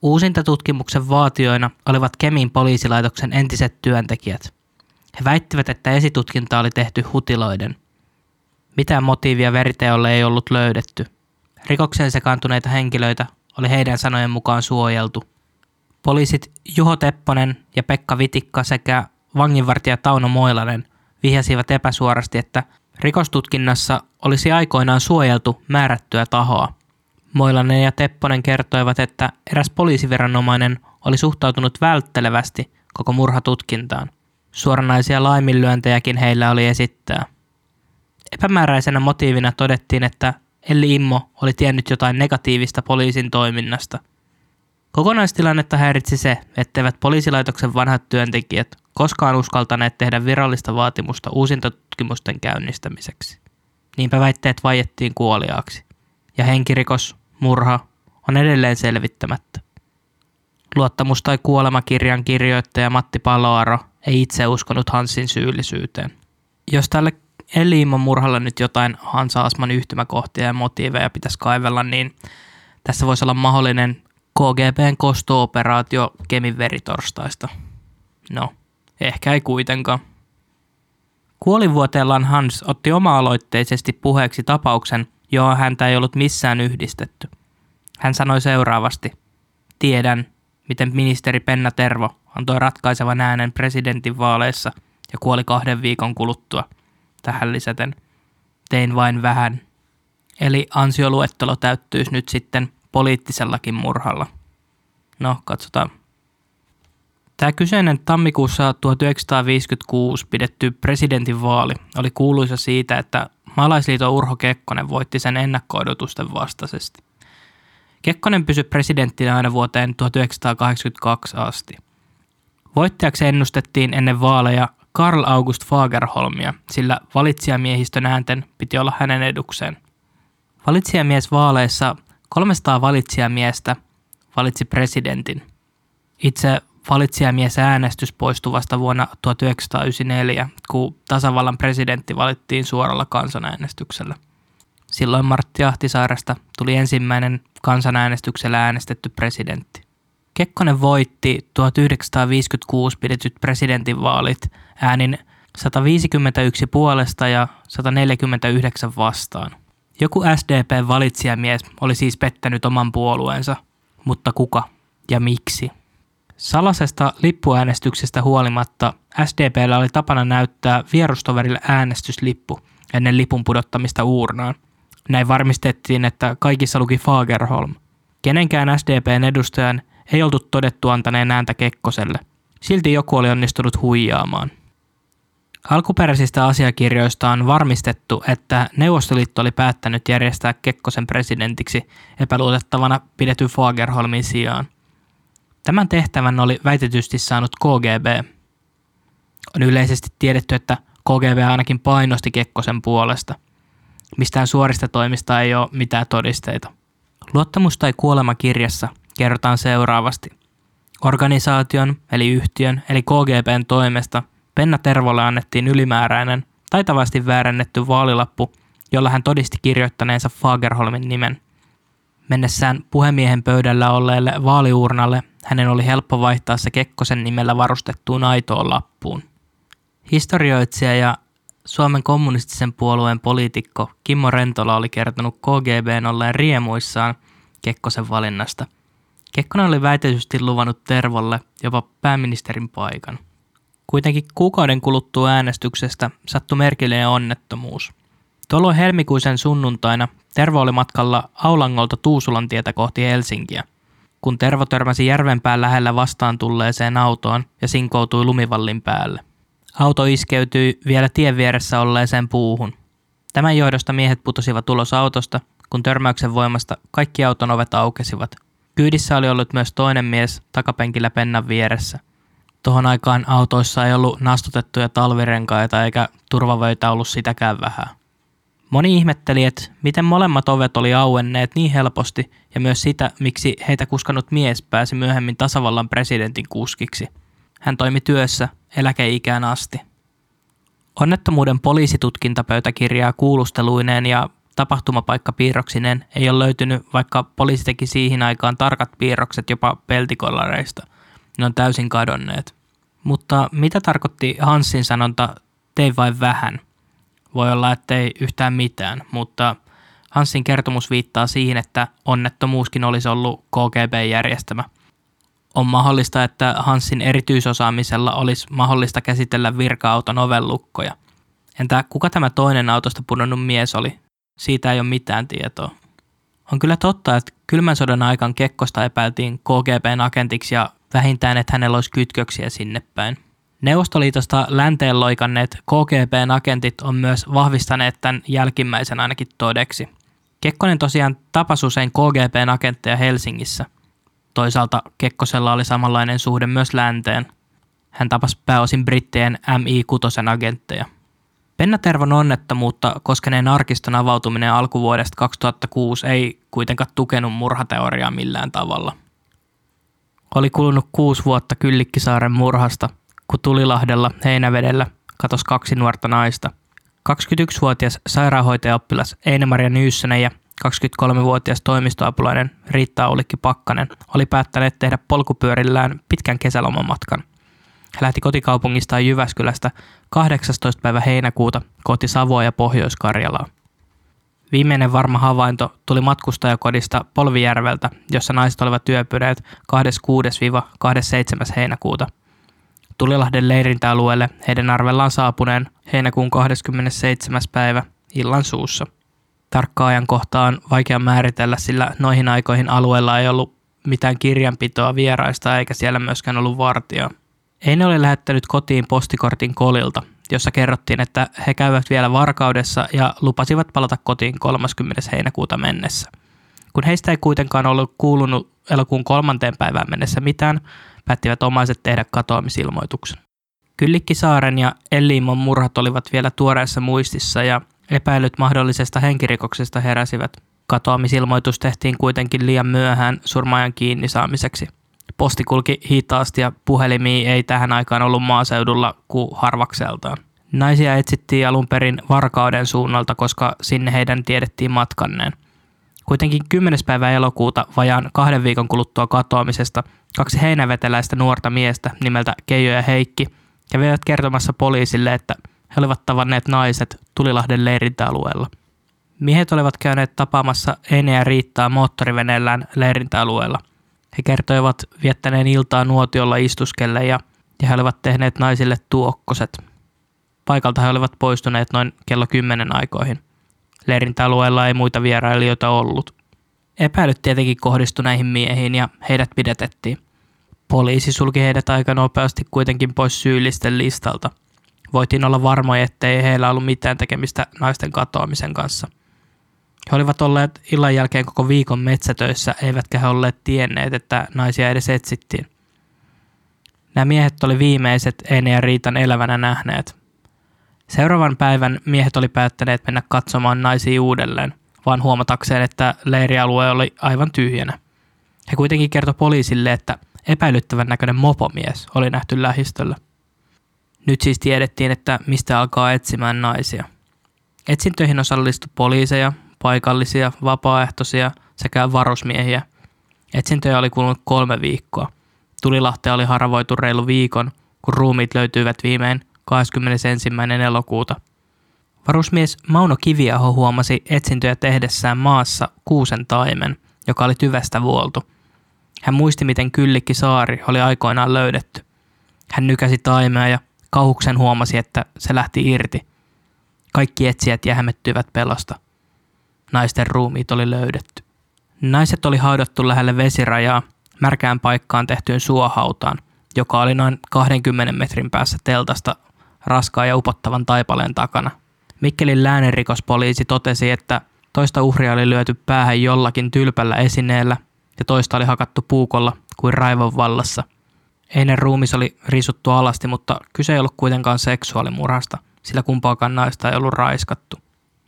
Uusinta tutkimuksen vaatioina olivat Kemin poliisilaitoksen entiset työntekijät. He väittivät, että esitutkinta oli tehty hutiloiden. Mitään motiivia veriteolle ei ollut löydetty. Rikokseen sekaantuneita henkilöitä oli heidän sanojen mukaan suojeltu – Poliisit Juho Tepponen ja Pekka Vitikka sekä vanginvartija Tauno Moilanen vihjasivat epäsuorasti, että rikostutkinnassa olisi aikoinaan suojeltu määrättyä tahoa. Moilanen ja Tepponen kertoivat, että eräs poliisiviranomainen oli suhtautunut välttelevästi koko murhatutkintaan. Suoranaisia laiminlyöntejäkin heillä oli esittää. Epämääräisenä motiivina todettiin, että Elli Immo oli tiennyt jotain negatiivista poliisin toiminnasta – Kokonaistilannetta häiritsi se, etteivät poliisilaitoksen vanhat työntekijät koskaan uskaltaneet tehdä virallista vaatimusta uusintatutkimusten käynnistämiseksi. Niinpä väitteet vaiettiin kuoliaaksi. Ja henkirikos, murha, on edelleen selvittämättä. Luottamus- tai kuolemakirjan kirjoittaja Matti Paloaro ei itse uskonut Hansin syyllisyyteen. Jos tälle Eliimon murhalle nyt jotain Hansa Asman yhtymäkohtia ja motiiveja pitäisi kaivella, niin tässä voisi olla mahdollinen KGBn kosto-operaatio Kemin veritorstaista. No, ehkä ei kuitenkaan. Kuolivuoteellaan Hans otti oma-aloitteisesti puheeksi tapauksen, johon häntä ei ollut missään yhdistetty. Hän sanoi seuraavasti, tiedän, miten ministeri Penna Tervo antoi ratkaisevan äänen presidentin vaaleissa ja kuoli kahden viikon kuluttua. Tähän lisäten, tein vain vähän. Eli ansioluettelo täyttyisi nyt sitten poliittisellakin murhalla. No, katsotaan. Tämä kyseinen tammikuussa 1956 pidetty presidentinvaali oli kuuluisa siitä, että Maalaisliiton Urho Kekkonen voitti sen ennakko vastaisesti. Kekkonen pysyi presidenttinä aina vuoteen 1982 asti. Voittajaksi ennustettiin ennen vaaleja Karl August Fagerholmia, sillä valitsijamiehistön äänten piti olla hänen edukseen. Valitsijamies vaaleissa 300 valitsijamiestä valitsi presidentin. Itse valitsijamies äänestys poistui vasta vuonna 1994, kun tasavallan presidentti valittiin suoralla kansanäänestyksellä. Silloin Martti Ahtisaaresta tuli ensimmäinen kansanäänestyksellä äänestetty presidentti. Kekkonen voitti 1956 pidetyt presidentinvaalit äänin 151 puolesta ja 149 vastaan. Joku SDP-valitsijamies oli siis pettänyt oman puolueensa, mutta kuka ja miksi? Salasesta lippuäänestyksestä huolimatta SDPllä oli tapana näyttää vierustoverille äänestyslippu ennen lipun pudottamista uurnaan. Näin varmistettiin, että kaikissa luki Fagerholm. Kenenkään SDPn edustajan ei oltu todettu antaneen ääntä Kekkoselle. Silti joku oli onnistunut huijaamaan. Alkuperäisistä asiakirjoista on varmistettu, että Neuvostoliitto oli päättänyt järjestää Kekkosen presidentiksi epäluotettavana pidetyn Fagerholmin sijaan. Tämän tehtävän oli väitetysti saanut KGB. On yleisesti tiedetty, että KGB ainakin painosti Kekkosen puolesta. Mistään suorista toimista ei ole mitään todisteita. Luottamus tai kuolema kirjassa kerrotaan seuraavasti. Organisaation, eli yhtiön, eli KGBn toimesta Penna Tervolle annettiin ylimääräinen, taitavasti väärännetty vaalilappu, jolla hän todisti kirjoittaneensa Fagerholmin nimen. Mennessään puhemiehen pöydällä olleelle vaaliuurnalle hänen oli helppo vaihtaa se Kekkosen nimellä varustettuun aitoon lappuun. Historioitsija ja Suomen kommunistisen puolueen poliitikko Kimmo Rentola oli kertonut KGBn olleen riemuissaan Kekkosen valinnasta. Kekkonen oli väitetysti luvannut Tervolle jopa pääministerin paikan. Kuitenkin kuukauden kuluttua äänestyksestä sattui merkillinen onnettomuus. Tuolloin helmikuisen sunnuntaina Tervo oli matkalla Aulangolta Tuusulan tietä kohti Helsinkiä – kun Tervo törmäsi järvenpään lähellä vastaan tulleeseen autoon ja sinkoutui lumivallin päälle. Auto iskeytyi vielä tien vieressä olleeseen puuhun. Tämän johdosta miehet putosivat ulos autosta, kun törmäyksen voimasta kaikki auton ovet aukesivat. Kyydissä oli ollut myös toinen mies takapenkillä pennan vieressä. Tuohon aikaan autoissa ei ollut nastutettuja talvirenkaita eikä turvavöitä ollut sitäkään vähän. Moni ihmetteli, että miten molemmat ovet oli auenneet niin helposti ja myös sitä, miksi heitä kuskannut mies pääsi myöhemmin tasavallan presidentin kuskiksi. Hän toimi työssä eläkeikään asti. Onnettomuuden poliisitutkintapöytäkirjaa kuulusteluineen ja tapahtumapaikkapiirroksineen ei ole löytynyt, vaikka poliisi teki siihen aikaan tarkat piirrokset jopa peltikollareista. Ne on täysin kadonneet. Mutta mitä tarkoitti Hansin sanonta, tei vain vähän? Voi olla, ettei yhtään mitään, mutta Hansin kertomus viittaa siihen, että onnettomuuskin olisi ollut KGB-järjestämä. On mahdollista, että Hansin erityisosaamisella olisi mahdollista käsitellä virka-auton ovellukkoja. Entä kuka tämä toinen autosta pudonnut mies oli? Siitä ei ole mitään tietoa. On kyllä totta, että kylmän sodan aikaan Kekkosta epäiltiin KGBn agentiksi ja vähintään, että hänellä olisi kytköksiä sinne päin. Neuvostoliitosta länteen loikanneet KGBn agentit on myös vahvistaneet tämän jälkimmäisen ainakin todeksi. Kekkonen tosiaan tapasi usein KGBn agentteja Helsingissä. Toisaalta Kekkosella oli samanlainen suhde myös länteen. Hän tapasi pääosin brittien MI6 agentteja. Penna Tervon onnettomuutta koskeneen arkiston avautuminen alkuvuodesta 2006 ei kuitenkaan tukenut murhateoriaa millään tavalla. Oli kulunut kuusi vuotta Kyllikkisaaren murhasta – kun Tulilahdella Heinävedellä katosi kaksi nuorta naista. 21-vuotias sairaanhoitajaoppilas Eine-Maria Nyyssönen ja 23-vuotias toimistoapulainen Riitta Aulikki Pakkanen oli päättäneet tehdä polkupyörillään pitkän kesälomamatkan. He lähti kotikaupungistaan Jyväskylästä 18. päivä heinäkuuta kohti Savoa ja Pohjois-Karjalaa. Viimeinen varma havainto tuli matkustajakodista Polvijärveltä, jossa naiset olivat työpyreet 26-27. heinäkuuta. Tulilahden leirintäalueelle heidän arvellaan saapuneen heinäkuun 27. päivä illan suussa. Tarkkaa ajankohtaa on vaikea määritellä, sillä noihin aikoihin alueella ei ollut mitään kirjanpitoa vieraista eikä siellä myöskään ollut vartijaa. Eine oli lähettänyt kotiin postikortin kolilta, jossa kerrottiin, että he käyvät vielä varkaudessa ja lupasivat palata kotiin 30. heinäkuuta mennessä. Kun heistä ei kuitenkaan ollut kuulunut elokuun kolmanteen päivään mennessä mitään, päättivät omaiset tehdä katoamisilmoituksen. Kyllikki Saaren ja Elliimon murhat olivat vielä tuoreessa muistissa ja epäilyt mahdollisesta henkirikoksesta heräsivät. Katoamisilmoitus tehtiin kuitenkin liian myöhään surmaajan kiinni saamiseksi. Posti kulki hitaasti ja puhelimia ei tähän aikaan ollut maaseudulla kuin harvakseltaan. Naisia etsittiin alun perin Varkauden suunnalta, koska sinne heidän tiedettiin matkanneen. Kuitenkin 10. päivä elokuuta vajaan kahden viikon kuluttua katoamisesta kaksi heinäveteläistä nuorta miestä nimeltä Keijo ja Heikki kävivät kertomassa poliisille, että he olivat tavanneet naiset Tulilahden leirintäalueella. Miehet olivat käyneet tapaamassa Ene ja Riittaa moottoriveneellään leirintäalueella. He kertoivat viettäneen iltaa nuotiolla istuskelle ja, ja he olivat tehneet naisille tuokkoset. Paikalta he olivat poistuneet noin kello kymmenen aikoihin. Leirintäalueella ei muita vierailijoita ollut. Epäilyt tietenkin kohdistui näihin miehiin ja heidät pidetettiin. Poliisi sulki heidät aika nopeasti kuitenkin pois syyllisten listalta. Voitiin olla varmoja, ettei heillä ollut mitään tekemistä naisten katoamisen kanssa. He olivat olleet illan jälkeen koko viikon metsätöissä, eivätkä he olleet tienneet, että naisia edes etsittiin. Nämä miehet oli viimeiset Eine ja Riitan elävänä nähneet. Seuraavan päivän miehet oli päättäneet mennä katsomaan naisia uudelleen, vaan huomatakseen, että leirialue oli aivan tyhjänä. He kuitenkin kertoi poliisille, että epäilyttävän näköinen mopomies oli nähty lähistöllä. Nyt siis tiedettiin, että mistä alkaa etsimään naisia. Etsintöihin osallistui poliiseja, paikallisia, vapaaehtoisia sekä varusmiehiä. Etsintöjä oli kulunut kolme viikkoa. Tulilahtea oli haravoitu reilu viikon, kun ruumiit löytyivät viimein 21. elokuuta. Varusmies Mauno Kiviaho huomasi etsintöjä tehdessään maassa kuusen taimen, joka oli tyvestä vuoltu. Hän muisti, miten kyllikki saari oli aikoinaan löydetty. Hän nykäsi taimea ja kauhuksen huomasi, että se lähti irti. Kaikki etsijät jähmettyivät pelosta. Naisten ruumiit oli löydetty. Naiset oli haudattu lähelle vesirajaa, märkään paikkaan tehtyyn suohautaan, joka oli noin 20 metrin päässä teltasta raskaan ja upottavan taipaleen takana. Mikkelin läänirikospoliisi totesi, että toista uhria oli lyöty päähän jollakin tylpällä esineellä ja toista oli hakattu puukolla kuin raivon vallassa. Einen ruumis oli risuttu alasti, mutta kyse ei ollut kuitenkaan seksuaalimurhasta, sillä kumpaakaan naista ei ollut raiskattu.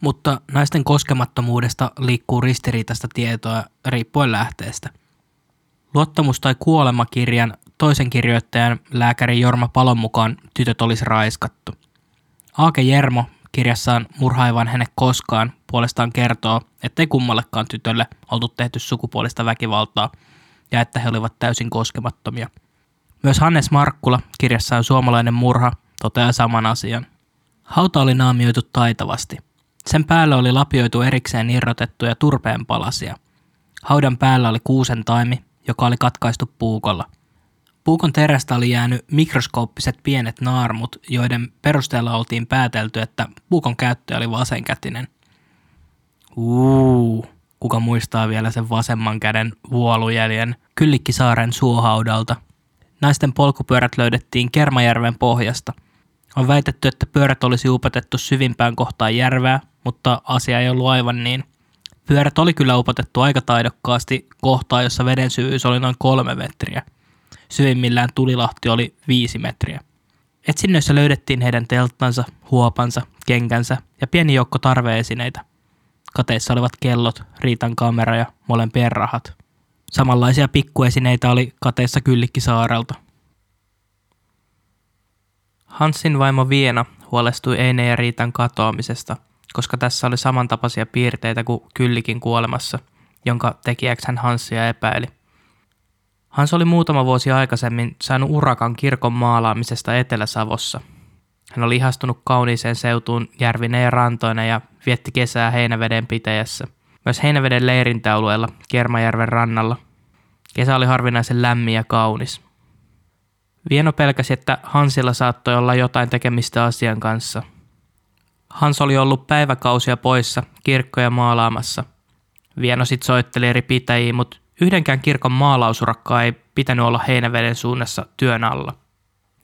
Mutta naisten koskemattomuudesta liikkuu ristiriitaista tietoa riippuen lähteestä. Luottamus- tai kuolemakirjan toisen kirjoittajan lääkäri Jorma Palon mukaan tytöt olisi raiskattu. Aake Jermo kirjassaan Murhaivan hänet koskaan puolestaan kertoo, ettei kummallekaan tytölle oltu tehty sukupuolista väkivaltaa ja että he olivat täysin koskemattomia. Myös Hannes Markkula kirjassaan Suomalainen murha toteaa saman asian. Hauta oli naamioitu taitavasti. Sen päällä oli lapioitu erikseen irrotettuja turpeen palasia. Haudan päällä oli kuusen taimi, joka oli katkaistu puukolla – Puukon terästä oli jäänyt mikroskooppiset pienet naarmut, joiden perusteella oltiin päätelty, että puukon käyttö oli vasenkätinen. Uuu, kuka muistaa vielä sen vasemman käden vuolujäljen Kyllikkisaaren suohaudalta. Naisten polkupyörät löydettiin Kermajärven pohjasta. On väitetty, että pyörät olisi upotettu syvimpään kohtaan järveä, mutta asia ei ollut aivan niin. Pyörät oli kyllä upotettu aika taidokkaasti kohtaan, jossa veden syvyys oli noin kolme metriä – syvimmillään tulilahti oli viisi metriä. Etsinnöissä löydettiin heidän telttansa, huopansa, kenkänsä ja pieni joukko tarveesineitä. Kateissa olivat kellot, riitan kamera ja molempien rahat. Samanlaisia pikkuesineitä oli kateissa Kyllikkisaarelta. Hansin vaimo Viena huolestui Eine ja Riitan katoamisesta, koska tässä oli samantapaisia piirteitä kuin Kyllikin kuolemassa, jonka tekijäksi hän Hanssia epäili. Hans oli muutama vuosi aikaisemmin saanut urakan kirkon maalaamisesta Etelä-Savossa. Hän oli ihastunut kauniiseen seutuun järvineen ja rantoina ja vietti kesää Heinäveden pitäjässä. Myös Heinäveden leirintäalueella Kermajärven rannalla. Kesä oli harvinaisen lämmin ja kaunis. Vieno pelkäsi, että Hansilla saattoi olla jotain tekemistä asian kanssa. Hans oli ollut päiväkausia poissa kirkkoja maalaamassa. Vieno sit soitteli eri pitäjiin, mutta Yhdenkään kirkon maalausurakkaa ei pitänyt olla Heinäveden suunnassa työn alla.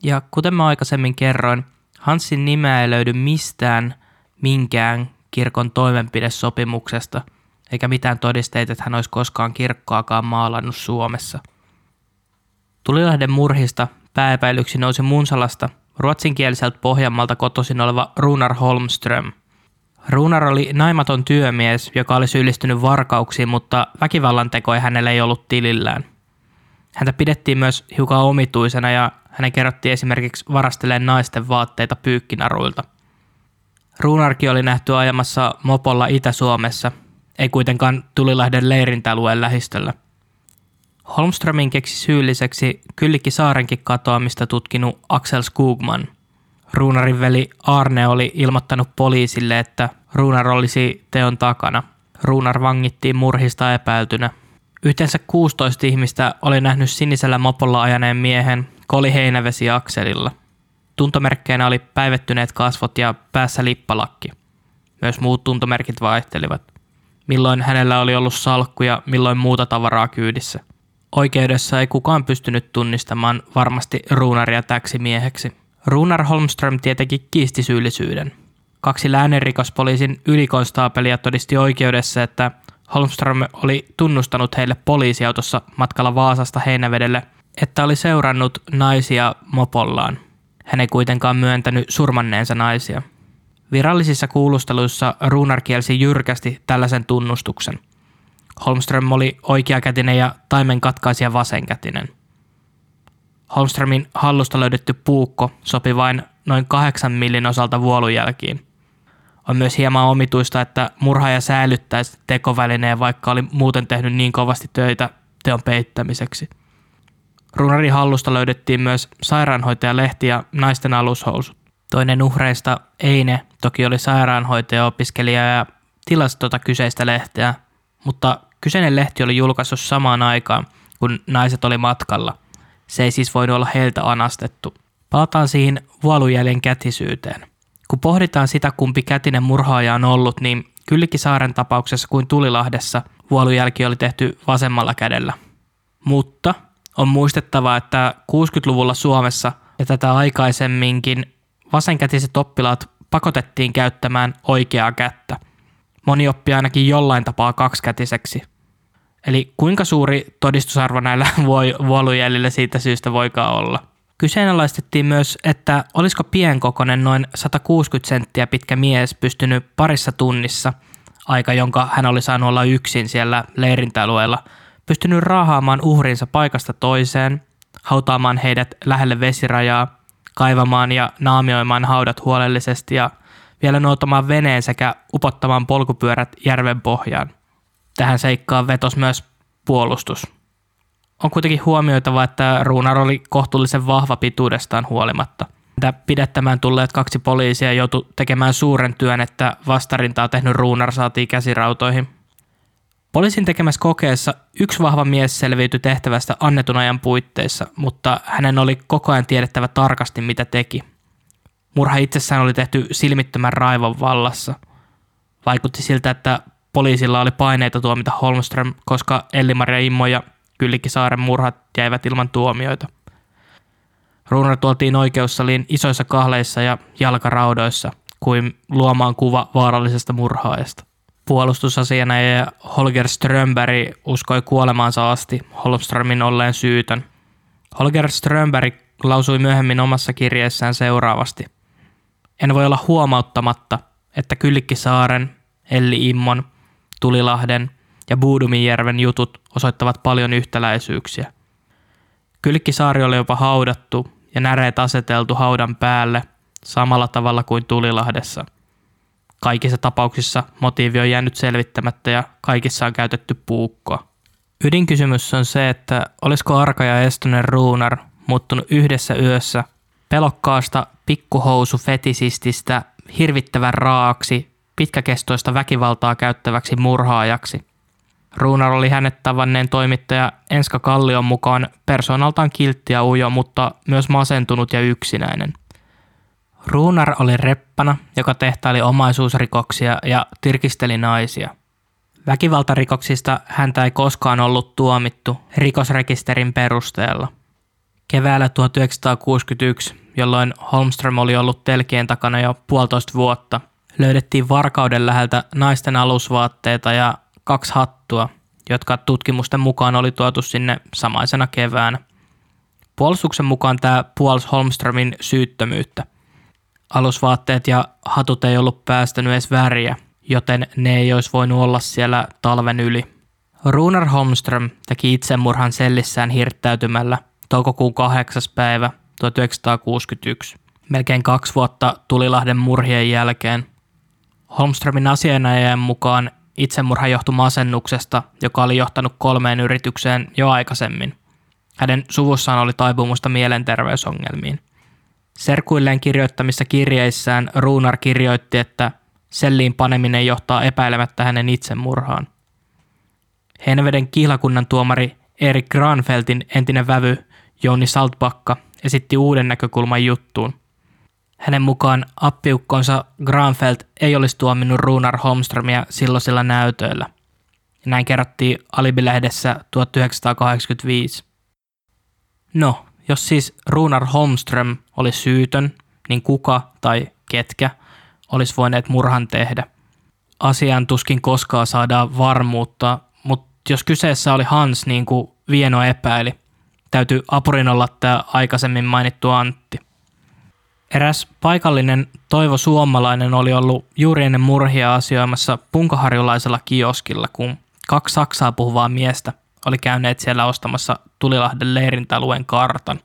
Ja kuten mä aikaisemmin kerroin, Hansin nimeä ei löydy mistään minkään kirkon toimenpidesopimuksesta, eikä mitään todisteita, että hän olisi koskaan kirkkoakaan maalannut Suomessa. Tulilahden murhista pääepäilyksi nousi Munsalasta ruotsinkieliseltä Pohjanmalta kotoisin oleva Runar Holmström – Runar oli naimaton työmies, joka oli syyllistynyt varkauksiin, mutta väkivallan tekoja hänellä ei ollut tilillään. Häntä pidettiin myös hiukan omituisena ja hänen kerrottiin esimerkiksi varasteleen naisten vaatteita pyykkinaruilta. Ruunarki oli nähty ajamassa mopolla Itä-Suomessa, ei kuitenkaan Tulilahden leirintäalueen lähistöllä. Holmströmin keksi syylliseksi Kyllikki Saarenkin katoamista tutkinut Axel Skugman – Ruunarin veli Arne oli ilmoittanut poliisille, että Ruunar olisi teon takana. Ruunar vangittiin murhista epäiltynä. Yhteensä 16 ihmistä oli nähnyt sinisellä mopolla ajaneen miehen Koli Heinävesi akselilla. Tuntomerkkeinä oli päivettyneet kasvot ja päässä lippalakki. Myös muut tuntomerkit vaihtelivat. Milloin hänellä oli ollut salkku ja milloin muuta tavaraa kyydissä. Oikeudessa ei kukaan pystynyt tunnistamaan varmasti ruunaria täksi mieheksi. Runar Holmström tietenkin kiisti syyllisyyden. Kaksi lääninrikospoliisin ylikonstaapelia todisti oikeudessa, että Holmström oli tunnustanut heille poliisiautossa matkalla Vaasasta Heinävedelle, että oli seurannut naisia mopollaan. Hän ei kuitenkaan myöntänyt surmanneensa naisia. Virallisissa kuulusteluissa Runar kielsi jyrkästi tällaisen tunnustuksen. Holmström oli oikeakätinen ja taimen katkaisija vasenkätinen – Holmströmin hallusta löydetty puukko sopi vain noin kahdeksan millin osalta vuolujälkiin. On myös hieman omituista, että murhaaja säilyttäisi tekovälineen, vaikka oli muuten tehnyt niin kovasti töitä teon peittämiseksi. Runarin hallusta löydettiin myös sairaanhoitajalehti ja naisten alushousut. Toinen uhreista, Eine, toki oli sairaanhoitaja-opiskelija ja tilasi tuota kyseistä lehteä, mutta kyseinen lehti oli julkaissut samaan aikaan, kun naiset oli matkalla – se ei siis voinut olla heiltä anastettu. Palataan siihen vuolujäljen kätisyyteen. Kun pohditaan sitä, kumpi kätinen murhaaja on ollut, niin Kyllikisaaren tapauksessa kuin Tulilahdessa vuolujälki oli tehty vasemmalla kädellä. Mutta on muistettava, että 60-luvulla Suomessa ja tätä aikaisemminkin vasenkätiset oppilaat pakotettiin käyttämään oikeaa kättä. Moni oppi ainakin jollain tapaa kaksikätiseksi – Eli kuinka suuri todistusarvo näillä [LAUGHS] vuolujäljillä siitä syystä voikaan olla? Kyseenalaistettiin myös, että olisiko pienkokoinen noin 160 senttiä pitkä mies pystynyt parissa tunnissa, aika jonka hän oli saanut olla yksin siellä leirintäalueella, pystynyt raahaamaan uhrinsa paikasta toiseen, hautaamaan heidät lähelle vesirajaa, kaivamaan ja naamioimaan haudat huolellisesti ja vielä nuotamaan veneen sekä upottamaan polkupyörät järven pohjaan – Tähän seikkaan vetos myös puolustus. On kuitenkin huomioitava, että Ruunar oli kohtuullisen vahva pituudestaan huolimatta. Häntä pidettämään tulleet kaksi poliisia joutu tekemään suuren työn, että vastarintaa tehnyt Ruunar saatiin käsirautoihin. Poliisin tekemässä kokeessa yksi vahva mies selviytyi tehtävästä annetun ajan puitteissa, mutta hänen oli koko ajan tiedettävä tarkasti, mitä teki. Murha itsessään oli tehty silmittömän raivon vallassa. Vaikutti siltä, että poliisilla oli paineita tuomita Holmström, koska Elli-Maria Immo ja Kyllikki-Saaren murhat jäivät ilman tuomioita. Ruunar tuotiin oikeussaliin isoissa kahleissa ja jalkaraudoissa, kuin luomaan kuva vaarallisesta murhaajasta. ja Holger Strömberg uskoi kuolemaansa asti Holmströmin olleen syytön. Holger Strömberg lausui myöhemmin omassa kirjeessään seuraavasti. En voi olla huomauttamatta, että Kyllikki Saaren, Elli Immon Tulilahden ja Buudumijärven jutut osoittavat paljon yhtäläisyyksiä. Kylkkisaari oli jopa haudattu ja näreet aseteltu haudan päälle samalla tavalla kuin Tulilahdessa. Kaikissa tapauksissa motiivi on jäänyt selvittämättä ja kaikissa on käytetty puukkoa. Ydinkysymys on se, että olisiko Arka ja Estonen Ruunar muuttunut yhdessä yössä pelokkaasta pikkuhousu fetisististä hirvittävän raaksi, pitkäkestoista väkivaltaa käyttäväksi murhaajaksi. Ruunar oli hänet tavanneen toimittaja Enska Kallion mukaan persoonaltaan kiltti ja ujo, mutta myös masentunut ja yksinäinen. Ruunar oli reppana, joka tehtaili omaisuusrikoksia ja tirkisteli naisia. Väkivaltarikoksista häntä ei koskaan ollut tuomittu rikosrekisterin perusteella. Keväällä 1961, jolloin Holmström oli ollut telkien takana jo puolitoista vuotta, löydettiin varkauden läheltä naisten alusvaatteita ja kaksi hattua, jotka tutkimusten mukaan oli tuotu sinne samaisena keväänä. Puolustuksen mukaan tämä puols Holmströmin syyttömyyttä. Alusvaatteet ja hatut ei ollut päästänyt edes väriä, joten ne ei olisi voinut olla siellä talven yli. Runar Holmström teki itsemurhan sellissään hirttäytymällä toukokuun 8. päivä 1961, melkein kaksi vuotta Tulilahden murhien jälkeen. Holmströmin asianajajan mukaan Itsemurha johtui masennuksesta, joka oli johtanut kolmeen yritykseen jo aikaisemmin. Hänen suvussaan oli taipumusta mielenterveysongelmiin. Serkuilleen kirjoittamissa kirjeissään Ruunar kirjoitti, että selliin paneminen johtaa epäilemättä hänen itsemurhaan. Henveden kihlakunnan tuomari Erik Granfeltin entinen vävy Jouni Saltbakka esitti uuden näkökulman juttuun – hänen mukaan appiukkonsa Granfeld ei olisi tuominnut Runar Holmströmiä silloisilla näytöillä. Näin kerrottiin Alibi-lehdessä 1985. No, jos siis Runar Holmström oli syytön, niin kuka tai ketkä olisi voineet murhan tehdä? Asiaan tuskin koskaan saadaan varmuutta, mutta jos kyseessä oli Hans niin kuin Vieno epäili, täytyy apurin olla tämä aikaisemmin mainittu Antti. Eräs paikallinen Toivo Suomalainen oli ollut juuri ennen murhia asioimassa punkaharjulaisella kioskilla, kun kaksi saksaa puhuvaa miestä oli käyneet siellä ostamassa Tulilahden leirintäalueen kartan.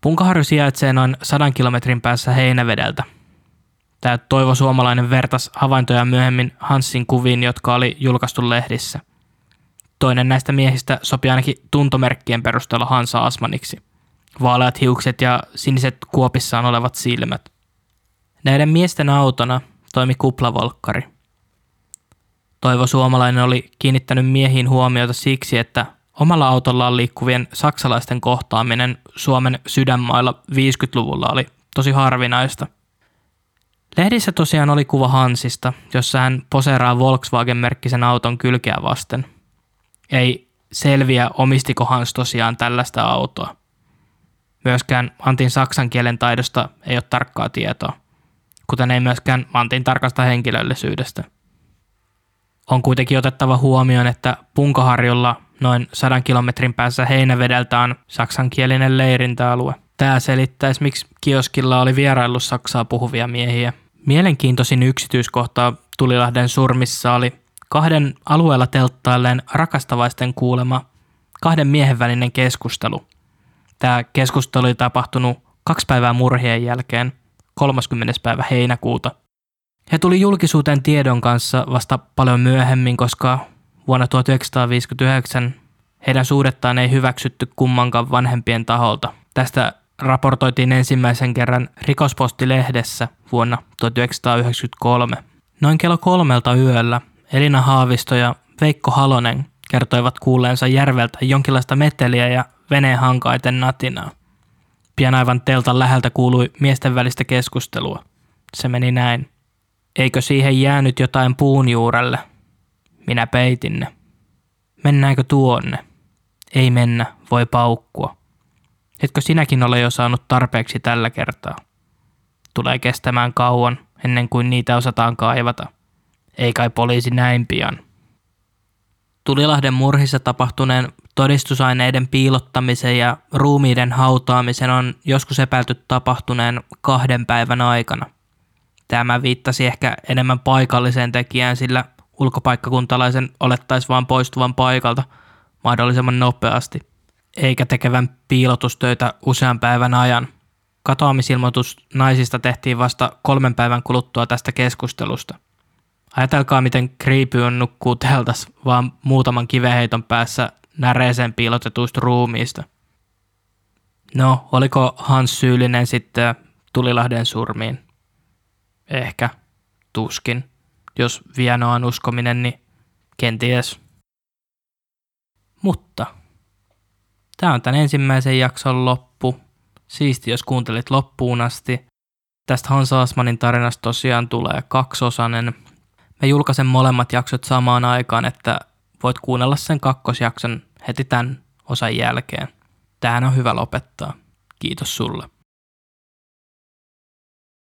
Punkaharju sijaitsee noin sadan kilometrin päässä Heinävedeltä. Tämä Toivo Suomalainen vertas havaintoja myöhemmin Hansin kuviin, jotka oli julkaistu lehdissä. Toinen näistä miehistä sopi ainakin tuntomerkkien perusteella Hansa Asmaniksi – vaaleat hiukset ja siniset kuopissaan olevat silmät. Näiden miesten autona toimi kuplavolkkari. Toivo Suomalainen oli kiinnittänyt miehiin huomiota siksi, että omalla autollaan liikkuvien saksalaisten kohtaaminen Suomen sydänmailla 50-luvulla oli tosi harvinaista. Lehdissä tosiaan oli kuva Hansista, jossa hän poseeraa Volkswagen-merkkisen auton kylkeä vasten. Ei selviä, omistiko Hans tosiaan tällaista autoa. Myöskään Antin saksan kielen taidosta ei ole tarkkaa tietoa, kuten ei myöskään Antin tarkasta henkilöllisyydestä. On kuitenkin otettava huomioon, että Punkaharjulla noin sadan kilometrin päässä Heinävedeltä on saksankielinen leirintäalue. Tämä selittäisi, miksi kioskilla oli vieraillut saksaa puhuvia miehiä. Mielenkiintoisin yksityiskohta Tulilahden surmissa oli kahden alueella telttailleen rakastavaisten kuulema kahden miehen välinen keskustelu – Tämä keskustelu oli tapahtunut kaksi päivää murhien jälkeen, 30. päivä heinäkuuta. He tuli julkisuuteen tiedon kanssa vasta paljon myöhemmin, koska vuonna 1959 heidän suhdettaan ei hyväksytty kummankaan vanhempien taholta. Tästä raportoitiin ensimmäisen kerran rikospostilehdessä vuonna 1993. Noin kello kolmelta yöllä Elina Haavisto ja Veikko Halonen kertoivat kuulleensa järveltä jonkinlaista meteliä ja veneen hankaiten natinaa. Pian aivan teltan läheltä kuului miesten välistä keskustelua. Se meni näin. Eikö siihen jäänyt jotain puun juurelle? Minä peitin ne. Mennäänkö tuonne? Ei mennä, voi paukkua. Etkö sinäkin ole jo saanut tarpeeksi tällä kertaa? Tulee kestämään kauan ennen kuin niitä osataan kaivata. Ei kai poliisi näin pian. Tulilahden murhissa tapahtuneen todistusaineiden piilottamisen ja ruumiiden hautaamisen on joskus epäilty tapahtuneen kahden päivän aikana. Tämä viittasi ehkä enemmän paikalliseen tekijään, sillä ulkopaikkakuntalaisen olettaisi vain poistuvan paikalta mahdollisimman nopeasti, eikä tekevän piilotustöitä usean päivän ajan. Katoamisilmoitus naisista tehtiin vasta kolmen päivän kuluttua tästä keskustelusta. Ajatelkaa, miten creepy on nukkuu teltas vaan muutaman kiveheiton päässä näreeseen piilotetuista ruumiista. No, oliko Hans syyllinen sitten Tulilahden surmiin? Ehkä, tuskin. Jos Vieno on uskominen, niin kenties. Mutta tämä on tämän ensimmäisen jakson loppu. Siisti, jos kuuntelit loppuun asti. Tästä Hans Asmanin tarinasta tosiaan tulee kaksosainen. Mä julkaisen molemmat jaksot samaan aikaan, että voit kuunnella sen kakkosjakson heti tämän osan jälkeen. Tähän on hyvä lopettaa. Kiitos sulle.